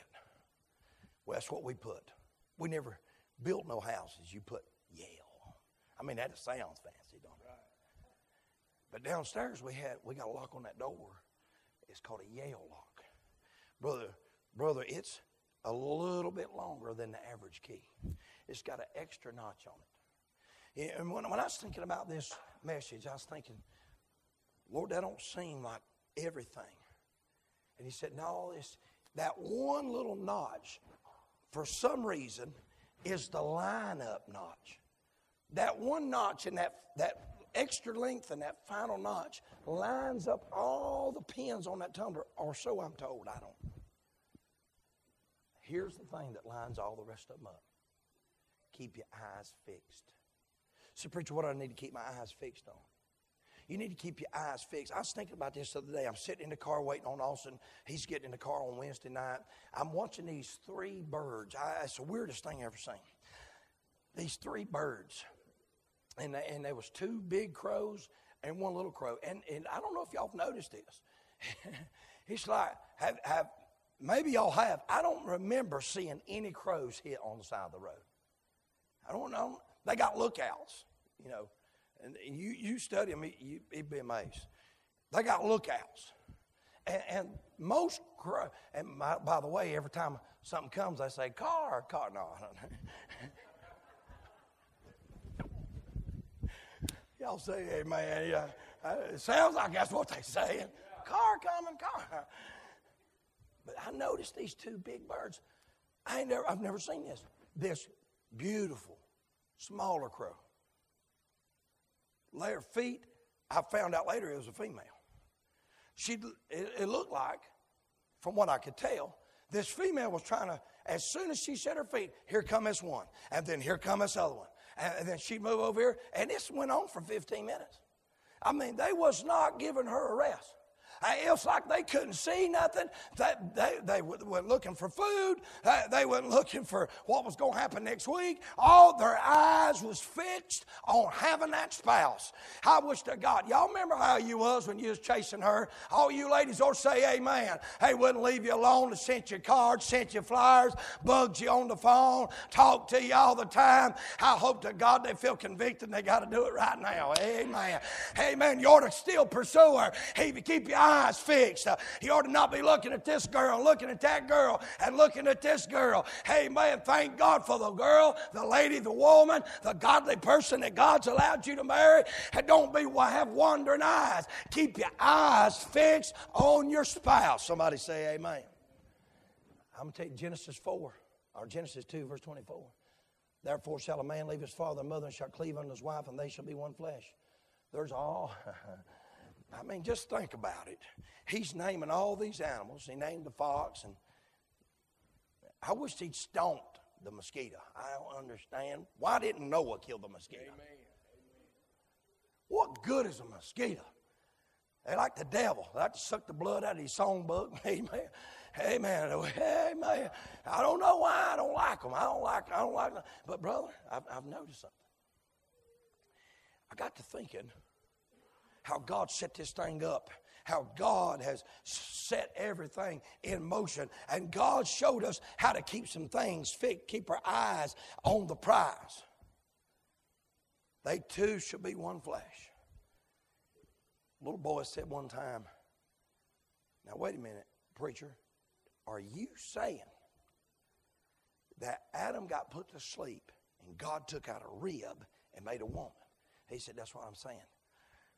Well, that's what we put. We never built no houses, you put Yale. I mean, that sounds fancy, don't it? But downstairs we had we got a lock on that door. It's called a Yale lock, brother. Brother, it's a little bit longer than the average key. It's got an extra notch on it. And when, when I was thinking about this message, I was thinking, Lord, that don't seem like everything. And he said, No, it's that one little notch, for some reason, is the line-up notch. That one notch and that, that extra length and that final notch lines up all the pins on that tumbler, or so I'm told. I don't. Here's the thing that lines all the rest of them up keep your eyes fixed. So, preacher, what do I need to keep my eyes fixed on? You need to keep your eyes fixed. I was thinking about this the other day. I'm sitting in the car waiting on Austin. He's getting in the car on Wednesday night. I'm watching these three birds. I, it's the weirdest thing I've ever seen. These three birds. And, and there was two big crows and one little crow. And, and I don't know if y'all have noticed this. (laughs) it's like, have, have, maybe y'all have. I don't remember seeing any crows hit on the side of the road. I don't know. They got lookouts, you know. And you, you study them, you, you'd be amazed. They got lookouts. And, and most, and my, by the way, every time something comes, they say, car, car. No, (laughs) Y'all say amen. Yeah. Uh, it sounds like that's what they're saying. Car coming, car. But I noticed these two big birds. I never, I've never seen this. This beautiful, smaller crow their feet, I found out later it was a female. She, it, it looked like, from what I could tell, this female was trying to, as soon as she set her feet, here come this one, and then here come this other one. And, and then she'd move over here, and this went on for 15 minutes. I mean, they was not giving her a rest. It's like they couldn't see nothing. They, they, they weren't looking for food. They weren't looking for what was going to happen next week. All their eyes was fixed on having that spouse. I wish to God, y'all remember how you was when you was chasing her? All you ladies to say amen. They wouldn't leave you alone. Sent you cards, sent you flyers, bugged you on the phone, talked to you all the time. I hope to God they feel convicted and they got to do it right now. Amen. Amen. You ought to still pursue her. Hey, keep your eyes eyes fixed. Uh, he ought to not be looking at this girl, looking at that girl, and looking at this girl. Hey, man, thank God for the girl, the lady, the woman, the godly person that God's allowed you to marry. And don't be have wandering eyes. Keep your eyes fixed on your spouse. Somebody say amen. I'm going to take Genesis 4, or Genesis 2, verse 24. Therefore shall a man leave his father and mother and shall cleave unto his wife, and they shall be one flesh. There's all. (laughs) I mean, just think about it. He's naming all these animals. He named the fox, and I wish he'd stomped the mosquito. I don't understand. Why didn't Noah kill the mosquito? Amen. What good is a mosquito? They like the devil. They like to suck the blood out of his songbook. (laughs) Amen. Amen. Amen. I don't know why I don't like them. I don't like. I don't like them. But brother, I've, I've noticed something. I got to thinking how God set this thing up, how God has set everything in motion. And God showed us how to keep some things fixed, keep our eyes on the prize. They two shall be one flesh. Little boy said one time, Now, wait a minute, preacher. Are you saying that Adam got put to sleep and God took out a rib and made a woman? He said, That's what I'm saying.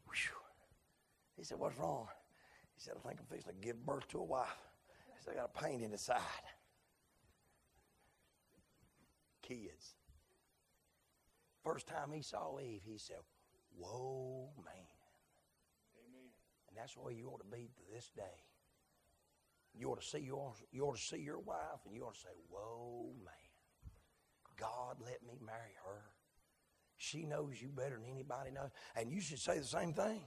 Whew. He said, What's wrong? He said, I think I'm fixing to give birth to a wife. He said, I got a pain in the side. Kids. First time he saw Eve, he said, Whoa, man. Amen. And that's where you ought to be to this day. You ought to see your you ought to see your wife and you ought to say, Whoa, man. God let me marry her. She knows you better than anybody knows. And you should say the same thing.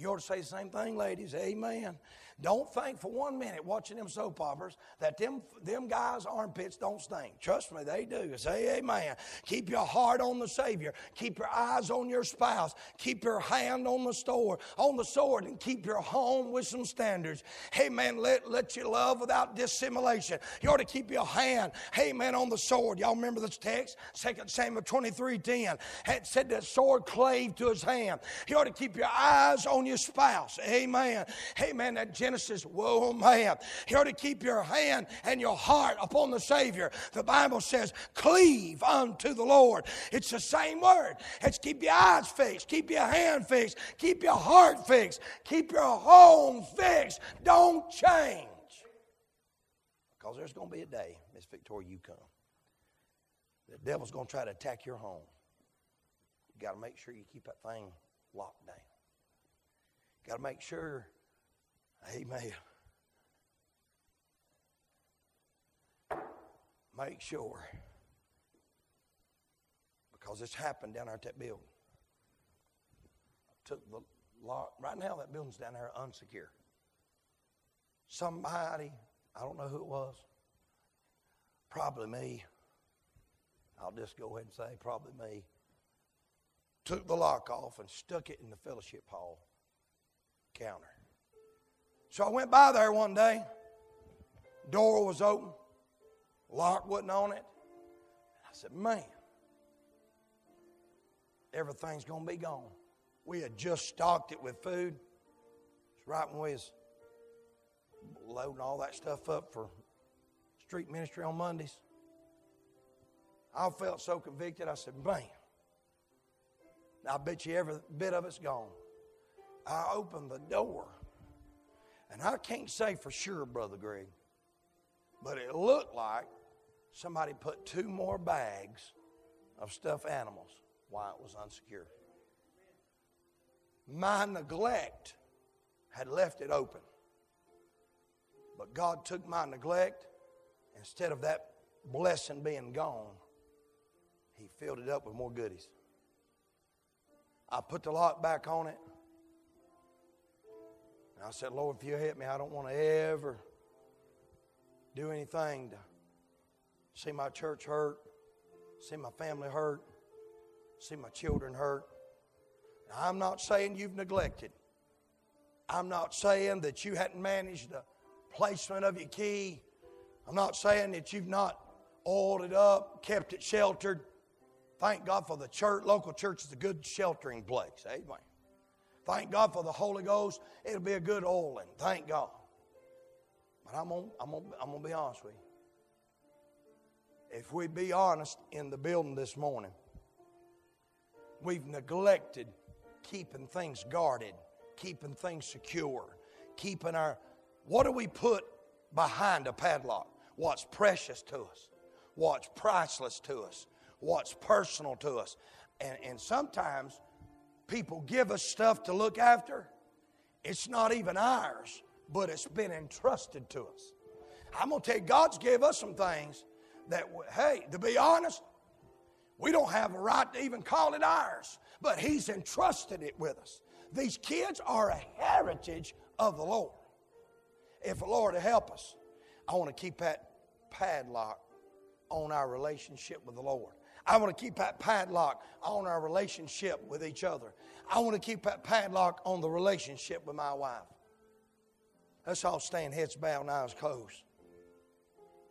You ought to say the same thing, ladies. Amen. Don't think for one minute watching them soap operas that them, them guys' armpits don't stink. Trust me, they do. Say amen. Keep your heart on the Savior. Keep your eyes on your spouse. Keep your hand on the sword, on the sword, and keep your home with some standards. Man, let, let you love without dissimulation. You ought to keep your hand, man, on the sword. Y'all remember this text? 2 Samuel 23 10. It said that sword clave to his hand. You ought to keep your eyes on your spouse. Amen. Amen. that Genesis, whoa, man. You ought to keep your hand and your heart upon the Savior. The Bible says, cleave unto the Lord. It's the same word. It's keep your eyes fixed, keep your hand fixed, keep your heart fixed, keep your home fixed. Don't change. Because there's going to be a day, Miss Victoria, you come. The devil's going to try to attack your home. You got to make sure you keep that thing locked down. Got to make sure Amen. Make sure. Because it's happened down there at that building. Took the lock. Right now, that building's down there unsecure. Somebody, I don't know who it was, probably me. I'll just go ahead and say, probably me. Took the lock off and stuck it in the fellowship hall So I went by there one day. Door was open. Lock wasn't on it. I said, man, everything's going to be gone. We had just stocked it with food. It's right when we was loading all that stuff up for street ministry on Mondays. I felt so convicted. I said, man, I bet you every bit of it's gone. I opened the door and I can't say for sure, Brother Greg, but it looked like somebody put two more bags of stuffed animals while it was unsecure. My neglect had left it open. But God took my neglect, instead of that blessing being gone, He filled it up with more goodies. I put the lock back on it. And I said, Lord, if you help me, I don't want to ever do anything to see my church hurt, see my family hurt, see my children hurt. Now, I'm not saying you've neglected. I'm not saying that you hadn't managed the placement of your key. I'm not saying that you've not oiled it up, kept it sheltered. Thank God for the church. Local church is a good sheltering place. Amen. Thank God for the Holy Ghost. It'll be a good oiling. Thank God. But I'm going I'm gonna, I'm gonna be honest with you. If we be honest in the building this morning, we've neglected keeping things guarded, keeping things secure, keeping our. What do we put behind a padlock? What's precious to us? What's priceless to us? What's personal to us? And, and sometimes people give us stuff to look after, it's not even ours, but it's been entrusted to us. I'm going to tell you, God's gave us some things that, hey, to be honest, we don't have a right to even call it ours, but He's entrusted it with us. These kids are a heritage of the Lord. If the Lord will help us, I want to keep that padlock on our relationship with the Lord. I want to keep that padlock on our relationship with each other. I want to keep that padlock on the relationship with my wife. Let's all stand, heads bowed, and eyes closed.